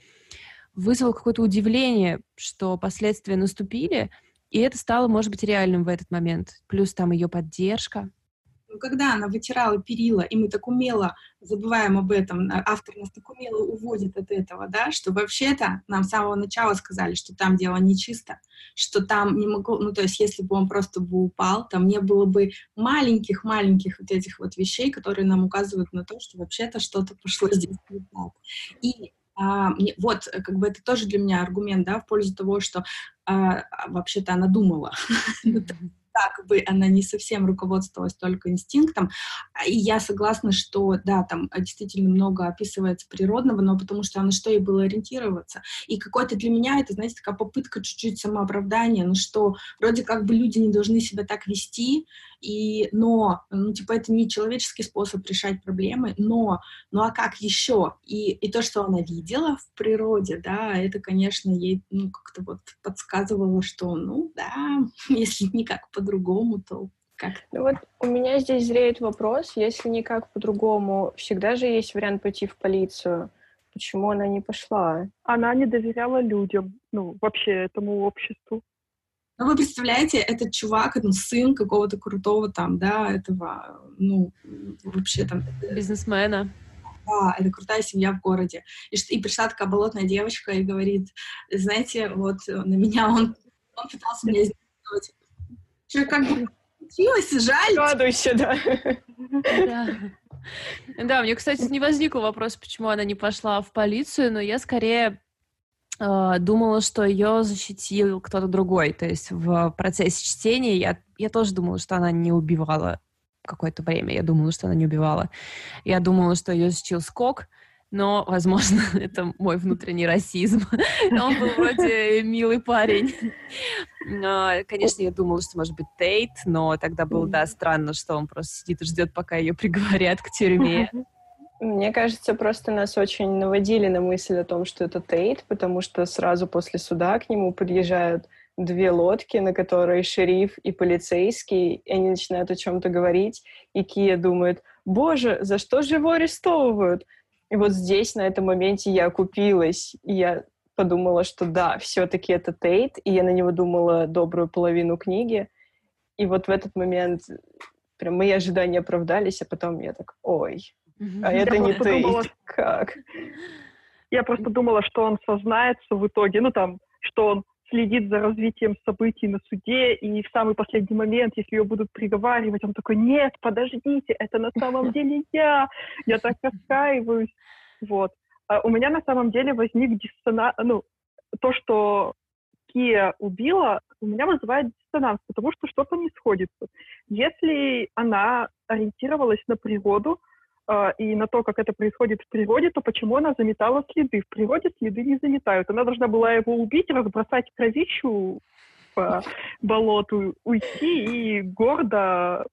вызвал какое-то удивление, что последствия наступили, и это стало, может быть, реальным в этот момент. Плюс там ее поддержка когда она вытирала перила, и мы так умело забываем об этом, а, автор нас так умело уводит от этого, да, что вообще-то нам с самого начала сказали, что там дело нечисто, что там не могло, ну, то есть если бы он просто бы упал, там не было бы маленьких-маленьких вот этих вот вещей, которые нам указывают на то, что вообще-то что-то пошло здесь не так. И а, мне, вот, как бы это тоже для меня аргумент, да, в пользу того, что а, вообще-то она думала. так бы она не совсем руководствовалась только инстинктом. И я согласна, что, да, там действительно много описывается природного, но потому что на что ей было ориентироваться. И какой-то для меня это, знаете, такая попытка чуть-чуть самооправдания, ну что вроде как бы люди не должны себя так вести, и, но, ну, типа, это не человеческий способ решать проблемы, но, ну, а как еще? И, и то, что она видела в природе, да, это, конечно, ей, ну, как-то вот подсказывало, что, ну, да, если никак по-другому, то как? Ну вот у меня здесь зреет вопрос, если никак по-другому, всегда же есть вариант пойти в полицию. Почему она не пошла? Она не доверяла людям, ну, вообще этому обществу. Ну, вы представляете, этот чувак, ну, сын какого-то крутого там, да, этого, ну, вообще там... Бизнесмена. Да, это крутая семья в городе. И, и пришла такая болотная девочка и говорит, знаете, вот на меня он, он пытался меня сделать. Что, как бы случилось, жаль. Радуйся, да. да. Да, мне, кстати, не возникло вопрос, почему она не пошла в полицию, но я скорее э, думала, что ее защитил кто-то другой. То есть в процессе чтения я, я тоже думала, что она не убивала какое-то время. Я думала, что она не убивала. Я думала, что ее защитил Скок, но, возможно, это мой внутренний расизм. Он был вроде милый парень. Конечно, я думала, что может быть Тейт, но тогда было, да, странно, что он просто сидит и ждет, пока ее приговорят к тюрьме. Мне кажется, просто нас очень наводили на мысль о том, что это Тейт, потому что сразу после суда к нему подъезжают две лодки, на которые шериф и полицейский, и они начинают о чем-то говорить, и Кия думает, боже, за что же его арестовывают? И вот здесь, на этом моменте, я купилась, и я подумала, что да, все-таки это Тейт, и я на него думала добрую половину книги. И вот в этот момент прям мои ожидания оправдались, а потом я так, ой, а это не Тейт, как? Я просто думала, что он сознается в итоге, ну там, что он следит за развитием событий на суде, и в самый последний момент, если ее будут приговаривать, он такой, нет, подождите, это на самом деле я, я так раскаиваюсь. Вот. А у меня на самом деле возник диссонанс, ну, то, что Кия убила, у меня вызывает диссонанс, потому что что-то не сходится. Если она ориентировалась на природу, и на то, как это происходит в природе, то почему она заметала следы? В природе следы не заметают. Она должна была его убить, разбросать кровищу по болоту, уйти и гордо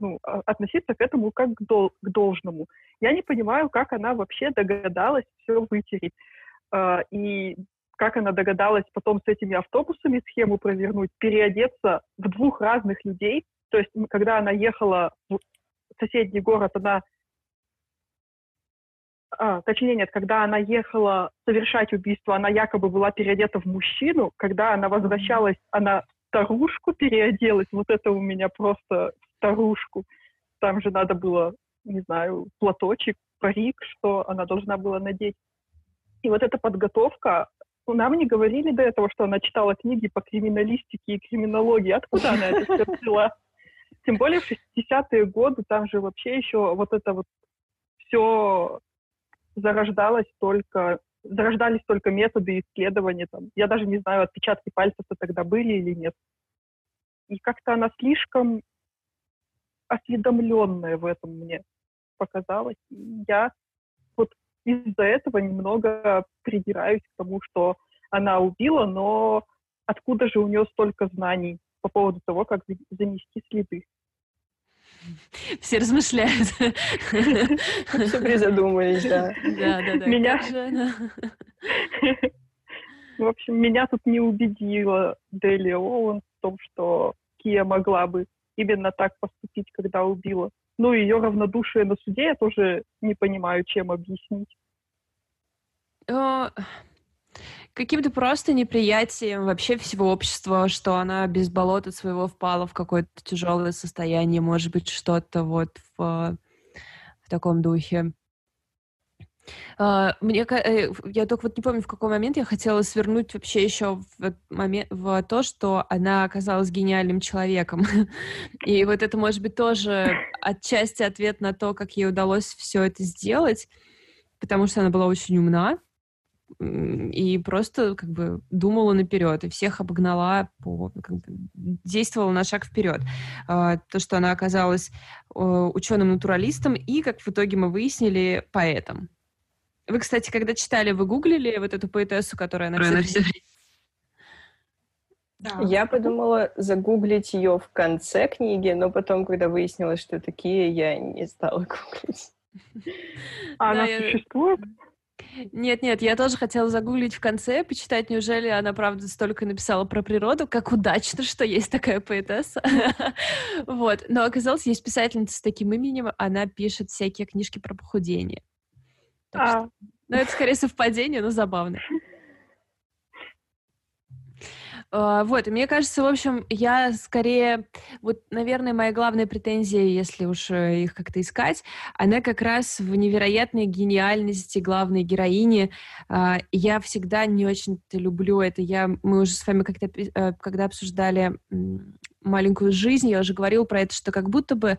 ну, а, относиться к этому как к, дол- к должному. Я не понимаю, как она вообще догадалась все вытереть. Э, и как она догадалась потом с этими автобусами схему провернуть, переодеться в двух разных людей. То есть, когда она ехала соседний город, она... А, точнее, нет, когда она ехала совершать убийство, она якобы была переодета в мужчину. Когда она возвращалась, она старушку переоделась. Вот это у меня просто старушку. Там же надо было, не знаю, платочек, парик, что она должна была надеть. И вот эта подготовка, нам не говорили до этого, что она читала книги по криминалистике и криминологии. Откуда она это все взяла? Тем более в 60-е годы там же вообще еще вот это вот все зарождалось только зарождались только методы исследования. Там. Я даже не знаю, отпечатки пальцев-то тогда были или нет. И как-то она слишком осведомленная в этом мне показалась. И я вот из-за этого немного придираюсь к тому, что она убила, но откуда же у нее столько знаний по поводу того, как занести следы? Все размышляют. Все призадумались, да. Да, да, да. Меня... В общем, меня тут не убедила Дели Оуэн в том, что Кия могла бы именно так поступить, когда убила. Ну, ее равнодушие на суде я тоже не понимаю, чем объяснить. Каким-то просто неприятием вообще всего общества, что она без болота своего впала в какое-то тяжелое состояние, может быть, что-то вот в, в таком духе. Uh, мне, э, я только вот не помню, в какой момент я хотела свернуть вообще еще в, момент, в то, что она оказалась гениальным человеком. И вот это, может быть, тоже отчасти ответ на то, как ей удалось все это сделать, потому что она была очень умна и просто как бы думала наперед и всех обогнала по как бы, действовала на шаг вперед uh, то что она оказалась uh, ученым натуралистом и как в итоге мы выяснили поэтом вы, кстати, когда читали, вы гуглили вот эту поэтессу, которая она все время... Да. Я подумала загуглить ее в конце книги, но потом, когда выяснилось, что такие, я не стала гуглить. А она существует? Нет, нет, я тоже хотела загуглить в конце, почитать, неужели она, правда, столько написала про природу, как удачно, что есть такая поэтесса. вот, но оказалось, есть писательница с таким именем, она пишет всякие книжки про похудение. А. ну, это скорее совпадение, но забавно. Uh, вот, мне кажется, в общем, я скорее, вот, наверное, моя главная претензия, если уж э, их как-то искать, она как раз в невероятной гениальности главной героини. Uh, я всегда не очень-то люблю это. Я, мы уже с вами как-то, uh, когда обсуждали маленькую жизнь, я уже говорила про это, что как будто бы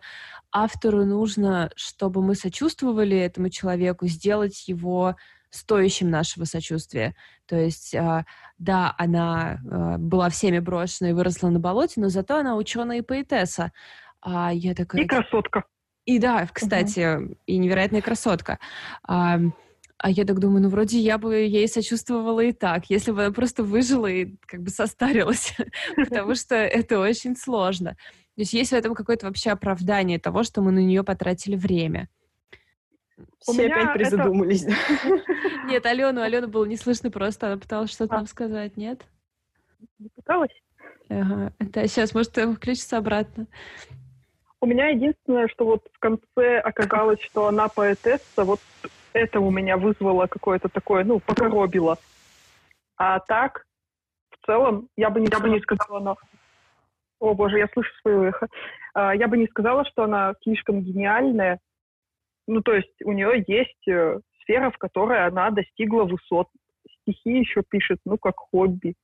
автору нужно, чтобы мы сочувствовали этому человеку, сделать его стоящим нашего сочувствия. То есть, э, да, она э, была всеми брошена и выросла на болоте, но зато она ученая и поэтесса. А я такая... И красотка. И да, кстати, угу. и невероятная красотка. А, а я так думаю, ну, вроде я бы ей сочувствовала и так, если бы она просто выжила и как бы состарилась, потому что это очень сложно. То есть есть в этом какое-то вообще оправдание того, что мы на нее потратили время. Все опять призадумались. Это... Нет, Алену, Алену было не слышно просто, она пыталась что-то а. нам сказать, нет? Не пыталась? Ага. Да, сейчас, может, включится обратно. У меня единственное, что вот в конце оказалось, что она поэтесса, вот это у меня вызвало какое-то такое, ну, покоробило. А так, в целом, я бы не, я бы не сказала, она... О, боже, я слышу свое эхо. А, я бы не сказала, что она слишком гениальная. Ну, то есть у нее есть э, сфера, в которой она достигла высот. Стихи еще пишет, ну, как хобби.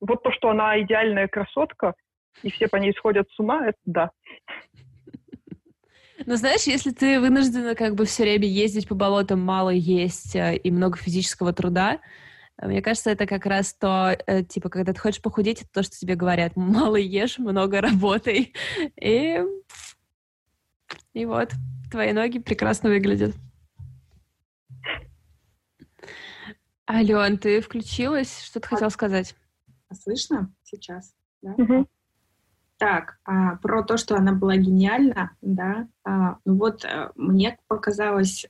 Вот то, что она идеальная красотка, и все по ней сходят с ума, это да. Ну, знаешь, если ты вынуждена как бы все время ездить по болотам, мало есть э, и много физического труда, мне кажется, это как раз то, э, типа, когда ты хочешь похудеть, это то, что тебе говорят. Мало ешь, много работай. И, и вот, твои ноги прекрасно выглядят. Ален, ты включилась? Что ты а, хотела сказать? Слышно сейчас? Да? Угу. Так, а, про то, что она была гениальна, да, а, ну вот а, мне показалось,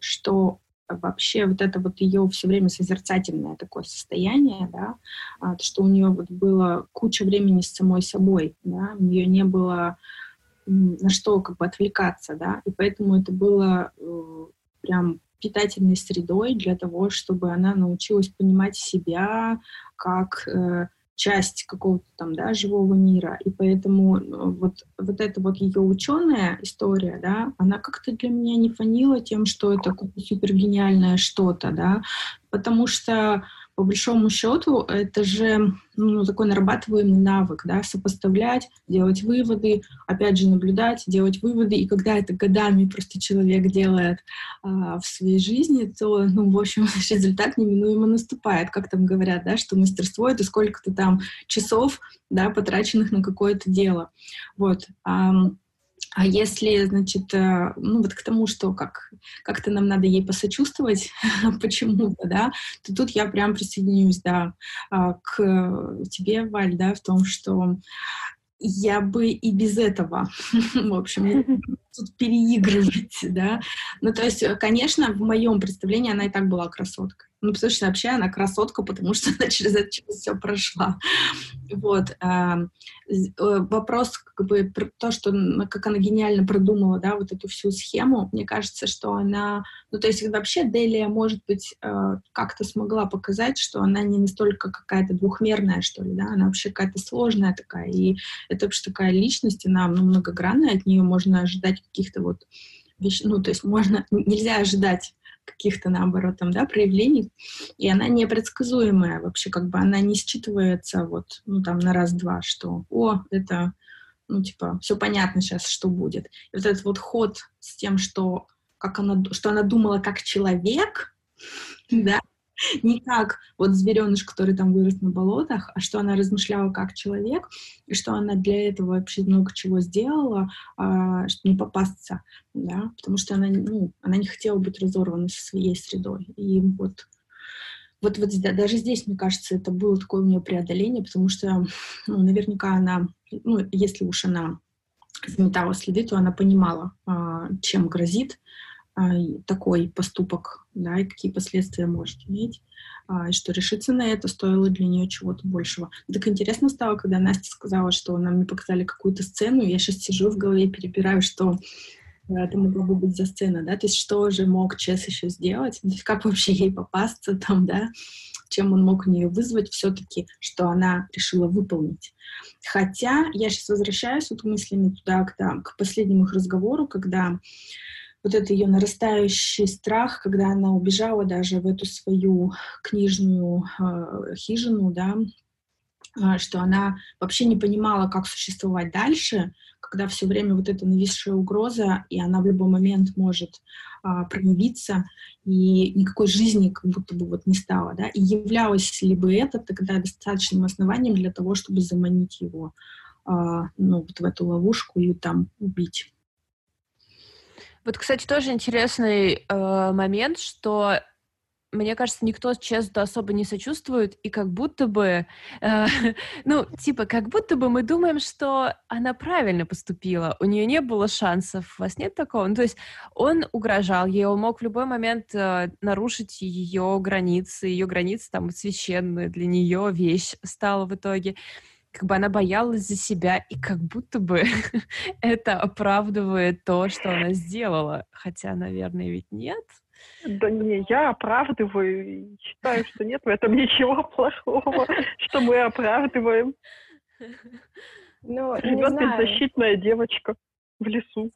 что вообще вот это вот ее все время созерцательное такое состояние, да, а, что у нее вот было куча времени с самой собой, да, у нее не было на что как бы отвлекаться, да, и поэтому это было э, прям питательной средой для того, чтобы она научилась понимать себя как э, часть какого-то там, да, живого мира, и поэтому э, вот, вот эта вот ее ученая история, да, она как-то для меня не фанила тем, что это какое-то супергениальное что-то, да, потому что по большому счету это же ну, такой нарабатываемый навык, да, сопоставлять, делать выводы, опять же наблюдать, делать выводы, и когда это годами просто человек делает а, в своей жизни, то, ну, в общем, результат неминуемо наступает, как там говорят, да, что мастерство — это сколько-то там часов, да, потраченных на какое-то дело, вот. А если, значит, э, ну вот к тому, что как, как-то нам надо ей посочувствовать почему-то, да, то тут я прям присоединюсь, да, а, к тебе, Валь, да, в том, что я бы и без этого, в общем, тут переигрывать, да. Ну, то есть, конечно, в моем представлении она и так была красоткой. Ну, потому что вообще она красотка, потому что она через это все прошла. Вот. Э, вопрос, как бы, то, что, как она гениально продумала, да, вот эту всю схему, мне кажется, что она... Ну, то есть вообще Делия, может быть, э, как-то смогла показать, что она не настолько какая-то двухмерная, что ли, да, она вообще какая-то сложная такая, и это вообще такая личность, она ну, многогранная, от нее можно ожидать каких-то вот вещей, ну, то есть можно, нельзя ожидать каких-то, наоборот, там, да, проявлений, и она непредсказуемая вообще, как бы она не считывается вот, ну, там, на раз-два, что, о, это, ну, типа, все понятно сейчас, что будет. И вот этот вот ход с тем, что, как она, что она думала как человек, да, не как вот звереныш, который там вырос на болотах, а что она размышляла как человек, и что она для этого вообще много чего сделала, а, чтобы не попасться, да, потому что она, ну, она не хотела быть разорванной со своей средой. И вот вот, вот да, даже здесь, мне кажется, это было такое у нее преодоление, потому что, ну, наверняка она, ну, если уж она заметала следы, то она понимала, а, чем грозит, такой поступок, да, и какие последствия может иметь, а, и что решиться на это стоило для нее чего-то большего. Так интересно стало, когда Настя сказала, что нам не показали какую-то сцену, я сейчас сижу в голове перебираю, что это могло бы быть за сцена, да, то есть что же мог Чес еще сделать, то есть как вообще ей попасться там, да, чем он мог у нее вызвать все-таки, что она решила выполнить. Хотя я сейчас возвращаюсь вот мыслями туда, к, да, к последнему их разговору, когда вот это ее нарастающий страх, когда она убежала даже в эту свою книжную э, хижину, да, а, что она вообще не понимала, как существовать дальше, когда все время вот эта нависшая угроза, и она в любой момент может а, проявиться, и никакой жизни как будто бы вот не стало, да, и являлось ли бы это тогда достаточным основанием для того, чтобы заманить его, а, ну, вот в эту ловушку и там убить. Вот, кстати, тоже интересный э, момент, что мне кажется, никто честно особо не сочувствует, и как будто бы, э, ну, типа, как будто бы мы думаем, что она правильно поступила, у нее не было шансов, у вас нет такого? Ну, то есть он угрожал ей, он мог в любой момент э, нарушить ее границы, ее границы там священные для нее вещь стала в итоге как бы она боялась за себя, и как будто бы это оправдывает то, что она сделала. Хотя, наверное, ведь нет. Да не, я оправдываю и считаю, что нет в этом ничего плохого, что мы оправдываем. Ну, Живет беззащитная девочка в лесу.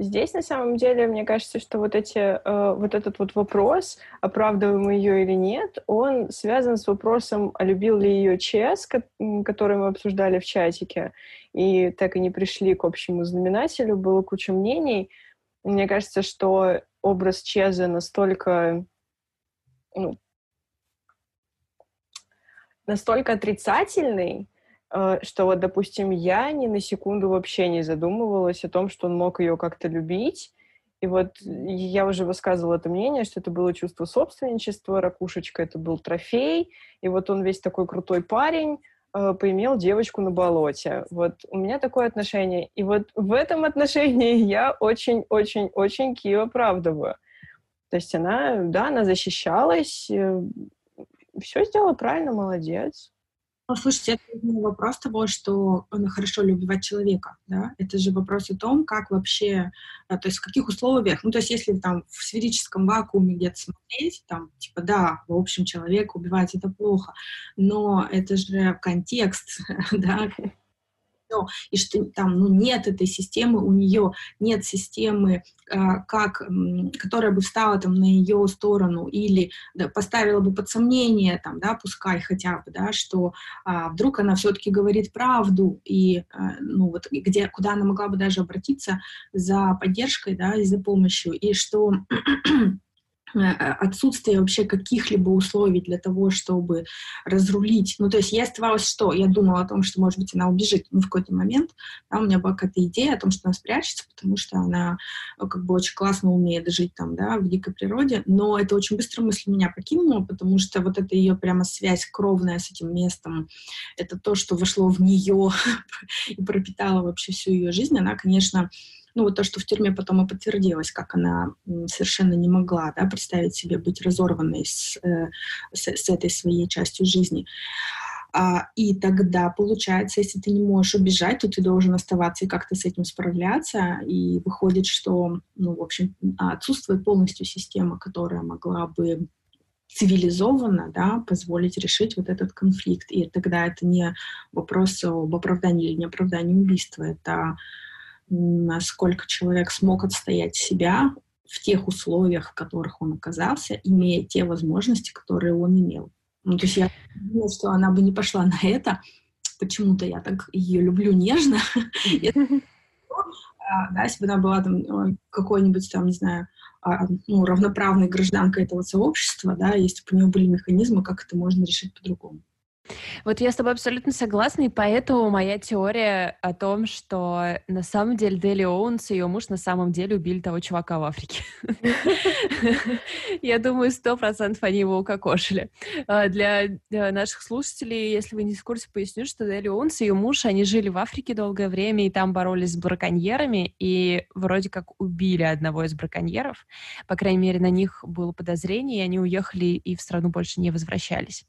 Здесь на самом деле, мне кажется, что вот эти, э, вот этот вот вопрос, оправдываем ее или нет, он связан с вопросом, а любил ли ее ЧС, который мы обсуждали в чатике, и так и не пришли к общему знаменателю, было куча мнений. Мне кажется, что образ Чеза настолько, ну, настолько отрицательный, что вот, допустим, я ни на секунду вообще не задумывалась о том, что он мог ее как-то любить. И вот я уже высказывала это мнение, что это было чувство собственничества, ракушечка это был трофей, и вот он весь такой крутой парень, э, поимел девочку на болоте. Вот у меня такое отношение. И вот в этом отношении я очень-очень-очень Кио оправдываю. То есть она, да, она защищалась, э, все сделала правильно, молодец. Ну, слушайте, это не вопрос того, что хорошо ли убивать человека, да? Это же вопрос о том, как вообще, э, то есть в каких условиях, ну, то есть если там в сферическом вакууме где-то смотреть, там, типа, да, в общем, человека убивать это плохо, но это же контекст, да, все, и что там ну, нет этой системы, у нее нет системы, а, как, которая бы встала там на ее сторону или да, поставила бы под сомнение, там, да, пускай хотя бы, да, что а, вдруг она все-таки говорит правду, и а, ну, вот где, куда она могла бы даже обратиться за поддержкой, да, и за помощью, и что отсутствие вообще каких-либо условий для того, чтобы разрулить. Ну, то есть я оставалась что? Я думала о том, что, может быть, она убежит ну, в какой-то момент. Да, у меня была какая-то идея о том, что она спрячется, потому что она э, как бы очень классно умеет жить там, да, в дикой природе. Но это очень быстро мысль меня покинула, потому что вот эта ее прямо связь кровная с этим местом, это то, что вошло в нее и пропитало вообще всю ее жизнь. Она, конечно, ну, вот то, что в тюрьме потом и подтвердилось, как она совершенно не могла, да, представить себе быть разорванной с, э, с, с этой своей частью жизни. А, и тогда, получается, если ты не можешь убежать, то ты должен оставаться и как-то с этим справляться. И выходит, что, ну, в общем, отсутствует полностью система, которая могла бы цивилизованно да, позволить решить вот этот конфликт. И тогда это не вопрос об оправдании или неоправдании убийства, это насколько человек смог отстоять себя в тех условиях, в которых он оказался, имея те возможности, которые он имел. Ну, то есть я думаю, что она бы не пошла на это. Почему-то я так ее люблю нежно. А, да, если бы она была там какой-нибудь там, не знаю, а, ну, равноправной гражданкой этого сообщества, да, если бы у нее были механизмы, как это можно решить по-другому. Вот я с тобой абсолютно согласна, и поэтому моя теория о том, что на самом деле Дели Оуэнс и ее муж на самом деле убили того чувака в Африке. Я думаю, сто процентов они его укокошили. А, для наших слушателей, если вы не в курсе, поясню, что Дели Оуэнс и ее муж, они жили в Африке долгое время, и там боролись с браконьерами, и вроде как убили одного из браконьеров. По крайней мере, на них было подозрение, и они уехали и в страну больше не возвращались.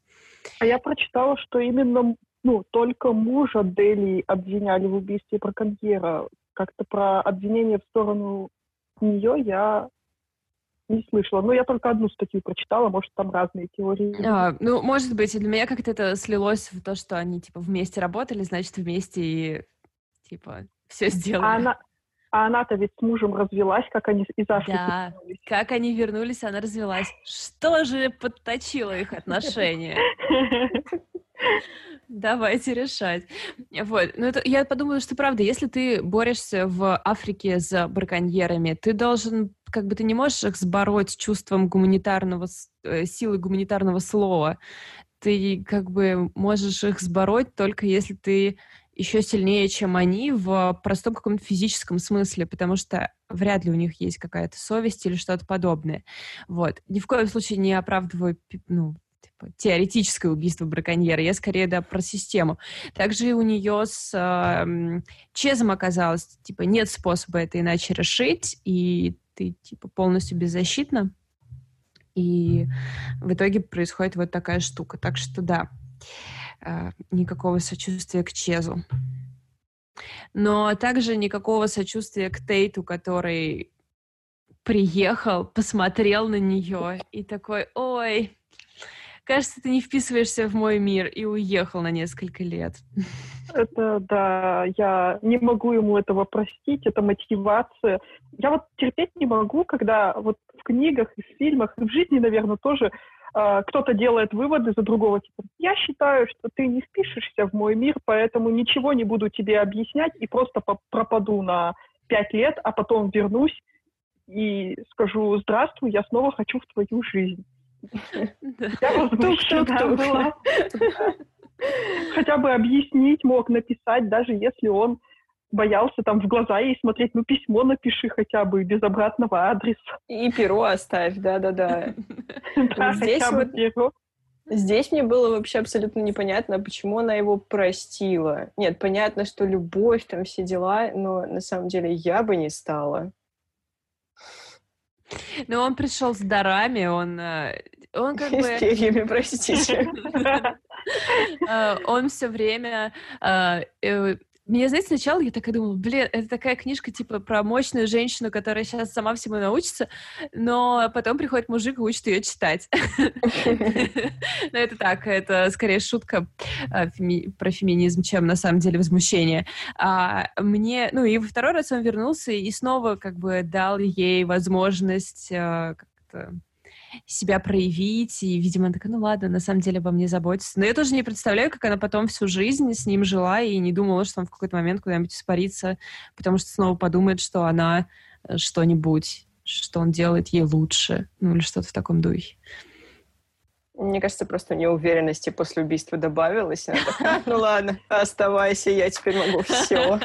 А я прочитала, что именно ну, только мужа Дели обвиняли в убийстве браконьера. Как-то про обвинение в сторону нее я не слышала. Но я только одну статью прочитала, может, там разные теории. А, ну, может быть, для меня как-то это слилось в то, что они, типа, вместе работали, значит, вместе и, типа, все сделали. А она, А она-то ведь с мужем развелась, как они из Африки Да, вернулись. как они вернулись, она развелась. Что же подточило их отношения? Давайте решать. Вот. Ну, это, я подумала, что правда, если ты борешься в Африке с браконьерами, ты должен, как бы ты не можешь их сбороть чувством гуманитарного, э, силы гуманитарного слова. Ты как бы можешь их сбороть только если ты еще сильнее, чем они в простом каком-то физическом смысле, потому что вряд ли у них есть какая-то совесть или что-то подобное. Вот. Ни в коем случае не оправдываю ну, типа, теоретическое убийство браконьера, я скорее, да, про систему. Также у нее с э, Чезом оказалось, типа, нет способа это иначе решить, и ты, типа, полностью беззащитна, и в итоге происходит вот такая штука. Так что, да, никакого сочувствия к Чезу. Но также никакого сочувствия к Тейту, который приехал, посмотрел на нее и такой, ой, кажется, ты не вписываешься в мой мир и уехал на несколько лет. Это, да, я не могу ему этого простить, это мотивация. Я вот терпеть не могу, когда вот в книгах и в фильмах, и в жизни, наверное, тоже э, кто-то делает выводы за другого. Типа, я считаю, что ты не впишешься в мой мир, поэтому ничего не буду тебе объяснять и просто пропаду на пять лет, а потом вернусь и скажу, здравствуй, я снова хочу в твою жизнь. Я возмущена была. Хотя бы объяснить мог, написать, даже если он боялся там в глаза ей смотреть, ну, письмо напиши хотя бы без обратного адреса. И перо оставь, да-да-да. Да, Здесь вот перо. Здесь мне было вообще абсолютно непонятно, почему она его простила. Нет, понятно, что любовь, там все дела, но на самом деле я бы не стала. Ну, он пришел с дарами, он, э, он как бы... С перьями, простите. Э, он все время мне, знаете, сначала я такая думала, блин, это такая книжка, типа, про мощную женщину, которая сейчас сама всему научится, но потом приходит мужик и учит ее читать. Но это так, это скорее шутка а, про феминизм, чем на самом деле возмущение. А мне, ну и во второй раз он вернулся и снова как бы дал ей возможность а, как-то себя проявить, и, видимо, она такая, ну ладно, на самом деле обо мне заботится. Но я тоже не представляю, как она потом всю жизнь с ним жила и не думала, что он в какой-то момент куда-нибудь испарится, потому что снова подумает, что она э, что-нибудь, что он делает ей лучше, ну или что-то в таком духе. Мне кажется, просто неуверенности после убийства добавилось. Она такая, ну ладно, оставайся, я теперь могу все.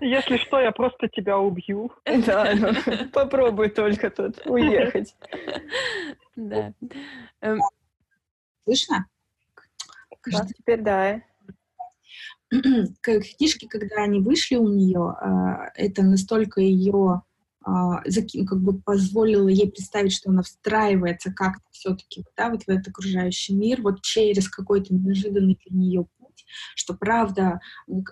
Если что, я просто тебя убью. Да, ну, попробуй только тут уехать. Да. Эм, Слышно? Да, теперь да. Книжки, когда они вышли у нее, а, это настолько ее как бы позволило ей представить, что она встраивается как-то все-таки да, вот в этот окружающий мир, вот через какой-то неожиданный для нее что правда,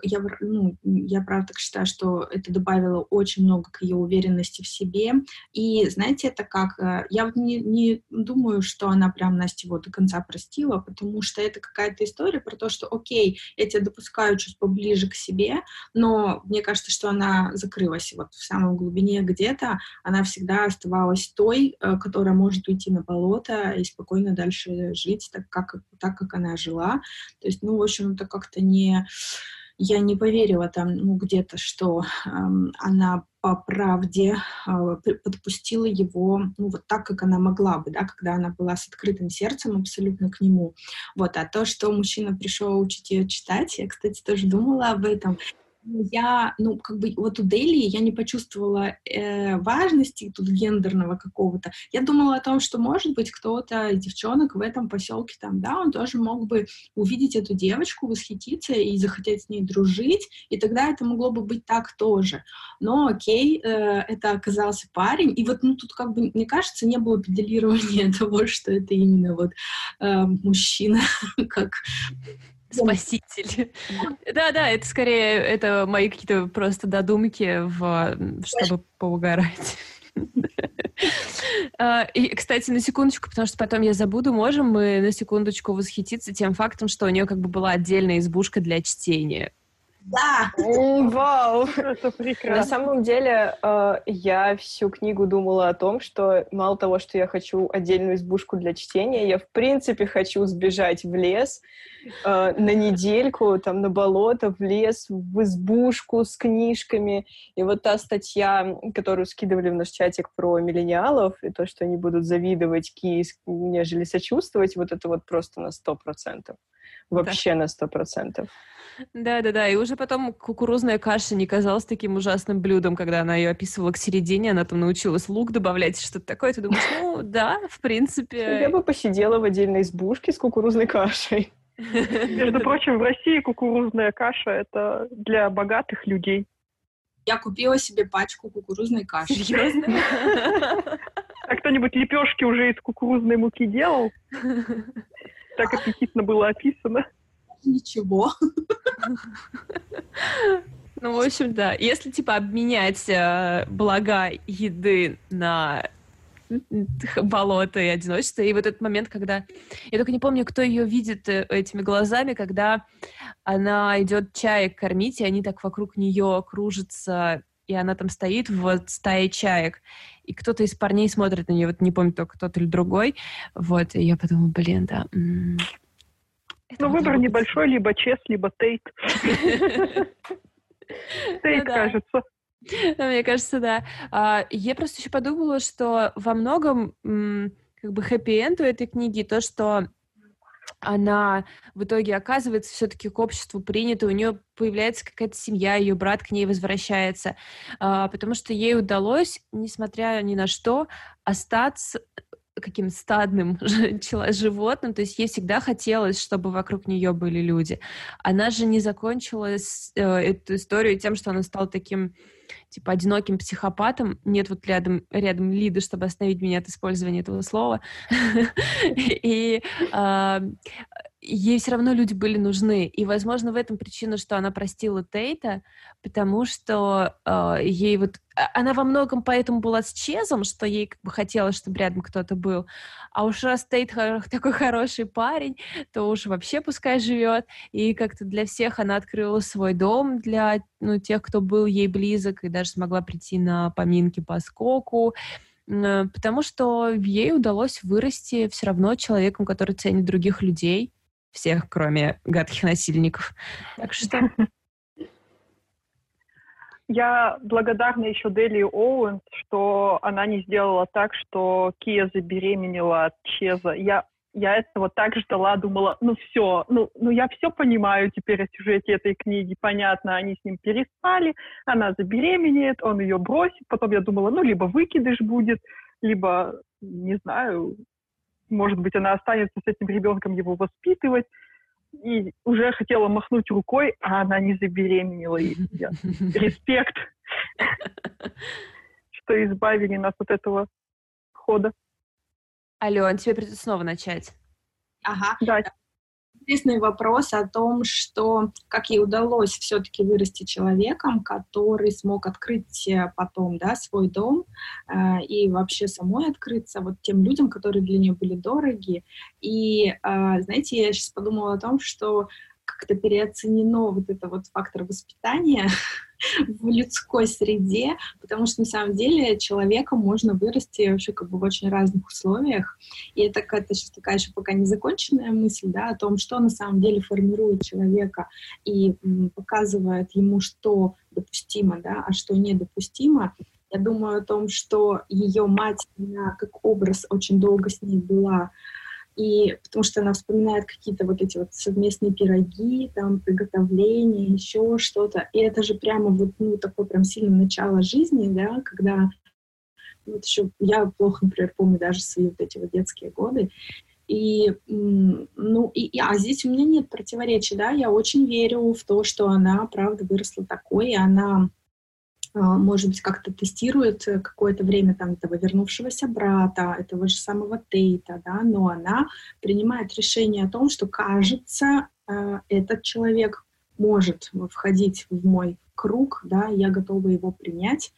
я, ну, я правда так считаю, что это добавило очень много к ее уверенности в себе. И знаете, это как, э, я вот не, не думаю, что она прям Настя его до конца простила, потому что это какая-то история про то, что окей, я тебя допускаю чуть поближе к себе, но мне кажется, что она закрылась вот в самом глубине где-то, она всегда оставалась той, э, которая может уйти на болото и спокойно дальше жить так, как, так, как она жила. То есть, ну, в общем, это как-то не... Я не поверила там, ну, где-то, что э, она по правде э, подпустила его, ну, вот так, как она могла бы, да, когда она была с открытым сердцем абсолютно к нему. Вот, а то, что мужчина пришел учить ее читать, я, кстати, тоже думала об этом я, ну, как бы вот у Дели я не почувствовала э, важности тут гендерного какого-то. Я думала о том, что, может быть, кто-то из девчонок в этом поселке там, да, он тоже мог бы увидеть эту девочку, восхититься и захотеть с ней дружить, и тогда это могло бы быть так тоже. Но, окей, э, это оказался парень, и вот, ну, тут как бы, мне кажется, не было педалирования того, что это именно вот э, мужчина, как спаситель. Да-да, это скорее, это мои какие-то просто додумки, в, чтобы поугарать. А, и, кстати, на секундочку, потому что потом я забуду, можем мы на секундочку восхититься тем фактом, что у нее как бы была отдельная избушка для чтения. Да! Вау! Это прекрасно. На самом деле, э, я всю книгу думала о том, что мало того, что я хочу отдельную избушку для чтения, я в принципе хочу сбежать в лес э, на недельку, там, на болото, в лес, в избушку с книжками. И вот та статья, которую скидывали в наш чатик про миллениалов, и то, что они будут завидовать Ки, нежели сочувствовать, вот это вот просто на сто процентов. Вообще на сто процентов. Да-да-да, и уже потом кукурузная каша не казалась таким ужасным блюдом, когда она ее описывала к середине, она там научилась лук добавлять, что-то такое, ты думаешь, ну да, в принципе... Я бы посидела в отдельной избушке с кукурузной кашей. Между прочим, в России кукурузная каша — это для богатых людей. Я купила себе пачку кукурузной каши. Серьезно? А кто-нибудь лепешки уже из кукурузной муки делал? Так аппетитно было описано. Ничего. Ну, в общем, да. Если, типа, обменять э, блага еды на болото и одиночество, и вот этот момент, когда... Я только не помню, кто ее видит э, этими глазами, когда она идет чаек кормить, и они так вокруг нее кружатся, и она там стоит в стае чаек, и кто-то из парней смотрит на нее, вот не помню, только тот или другой, вот, и я подумала, блин, да, м, Ну, выбор бы быть. небольшой, либо Чес, либо Тейт. Тейт, да. кажется. Да, мне кажется, да. А, я просто еще подумала, что во многом как бы хэппи-энд у этой книги то, что она в итоге оказывается все-таки к обществу принята, у нее появляется какая-то семья, ее брат к ней возвращается, а, потому что ей удалось, несмотря ни на что, остаться каким стадным животным, то есть ей всегда хотелось, чтобы вокруг нее были люди. Она же не закончила э, эту историю тем, что она стала таким типа одиноким психопатом. Нет вот рядом, рядом Лиды, чтобы остановить меня от использования этого слова. И а, ей все равно люди были нужны. И, возможно, в этом причина, что она простила Тейта, потому что а, ей вот... а- Она во многом поэтому была с Чезом, что ей как бы хотелось, чтобы рядом кто-то был. А уж раз Тейт такой хороший парень, то уж вообще пускай живет. И как-то для всех она открыла свой дом для ну, тех, кто был ей близок, и даже смогла прийти на поминки по скоку. Э, Потому что ей удалось вырасти все равно человеком, который ценит других людей, всех, кроме гадких насильников. Так что Я благодарна еще Дели Оуэнс, что она не сделала так, что Кия забеременела от Чеза. Я, я этого так ждала, думала, ну все, ну, ну я все понимаю теперь о сюжете этой книги, понятно, они с ним переспали, она забеременеет, он ее бросит, потом я думала, ну либо выкидыш будет, либо, не знаю, может быть, она останется с этим ребенком его воспитывать. И уже хотела махнуть рукой, а она не забеременела. И я респект, что избавили нас от этого хода. Ален, тебе придется снова начать. Ага. Да, Интересный вопрос о том, что как ей удалось все-таки вырасти человеком, который смог открыть э, потом да, свой дом э, и вообще самой открыться вот тем людям, которые для нее были дороги. И, э, знаете, я сейчас подумала о том, что как-то переоценено вот это вот фактор воспитания в людской среде, потому что на самом деле человеком можно вырасти вообще как бы в очень разных условиях. И это какая-то сейчас такая еще пока не законченная мысль, да, о том, что на самом деле формирует человека и м, показывает ему, что допустимо, да, а что недопустимо. Я думаю о том, что ее мать, она как образ очень долго с ней была, и потому что она вспоминает какие-то вот эти вот совместные пироги, там, приготовления, еще что-то. И это же прямо вот, ну, такое прям сильное начало жизни, да, когда вот еще я плохо, например, помню даже свои вот эти вот детские годы. И, ну, и, и- а здесь у меня нет противоречий, да, я очень верю в то, что она, правда, выросла такой, и она, может быть, как-то тестирует э, какое-то время там этого вернувшегося брата, этого же самого Тейта, да, но она принимает решение о том, что, кажется, э, этот человек может входить в мой круг, да, я готова его принять.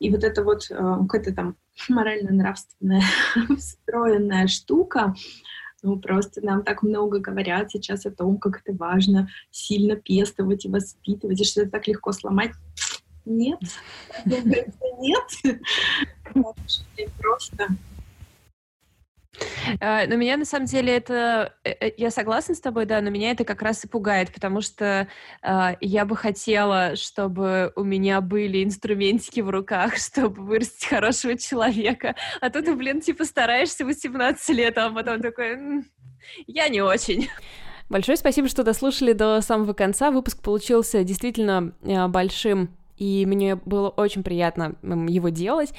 И вот это вот э, какая-то там морально-нравственная встроенная штука, Ну, просто нам так много говорят сейчас о том, как это важно сильно пестовать и воспитывать, и что это так легко сломать. Нет, нет. Просто а, но меня на самом деле это... Э, э, я согласна с тобой, да, но меня это как раз и пугает, потому что э, я бы хотела, чтобы у меня были инструментики в руках, чтобы вырастить хорошего человека. А тут ты, блин, типа стараешься 18 лет, а потом такой... Я не очень. Большое спасибо, что дослушали до самого конца. Выпуск получился действительно большим и мне было очень приятно его делать.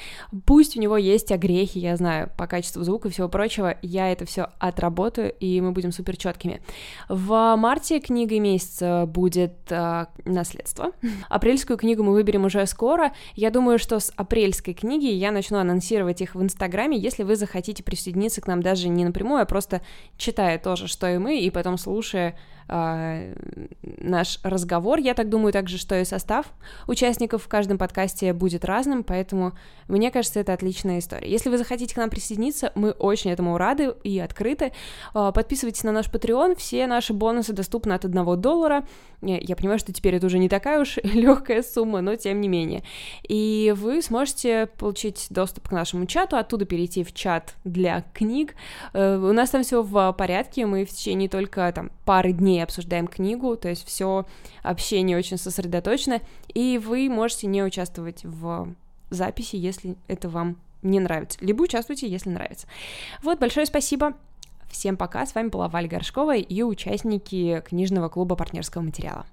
Пусть у него есть огрехи, я знаю, по качеству звука и всего прочего, я это все отработаю, и мы будем супер четкими. В марте книгой месяца будет э, «Наследство». Апрельскую книгу мы выберем уже скоро. Я думаю, что с апрельской книги я начну анонсировать их в Инстаграме, если вы захотите присоединиться к нам даже не напрямую, а просто читая тоже, что и мы, и потом слушая э, наш разговор. Я так думаю также, что и состав участников в каждом подкасте будет разным, поэтому мне кажется, это отличная история. Если вы захотите к нам присоединиться, мы очень этому рады и открыты. Э, подписывайтесь на наш Patreon, все наши бонусы доступны от 1 доллара. Я понимаю, что теперь это уже не такая уж легкая сумма, но тем не менее. И вы сможете получить доступ к нашему чату, оттуда перейти в чат для книг. Э, у нас там все в порядке, мы в течение только там пары дней дней обсуждаем книгу, то есть все общение очень сосредоточено, и вы можете не участвовать в записи, если это вам не нравится, либо участвуйте, если нравится. Вот, большое спасибо. Всем пока, с вами была Валя Горшкова и участники книжного клуба партнерского материала.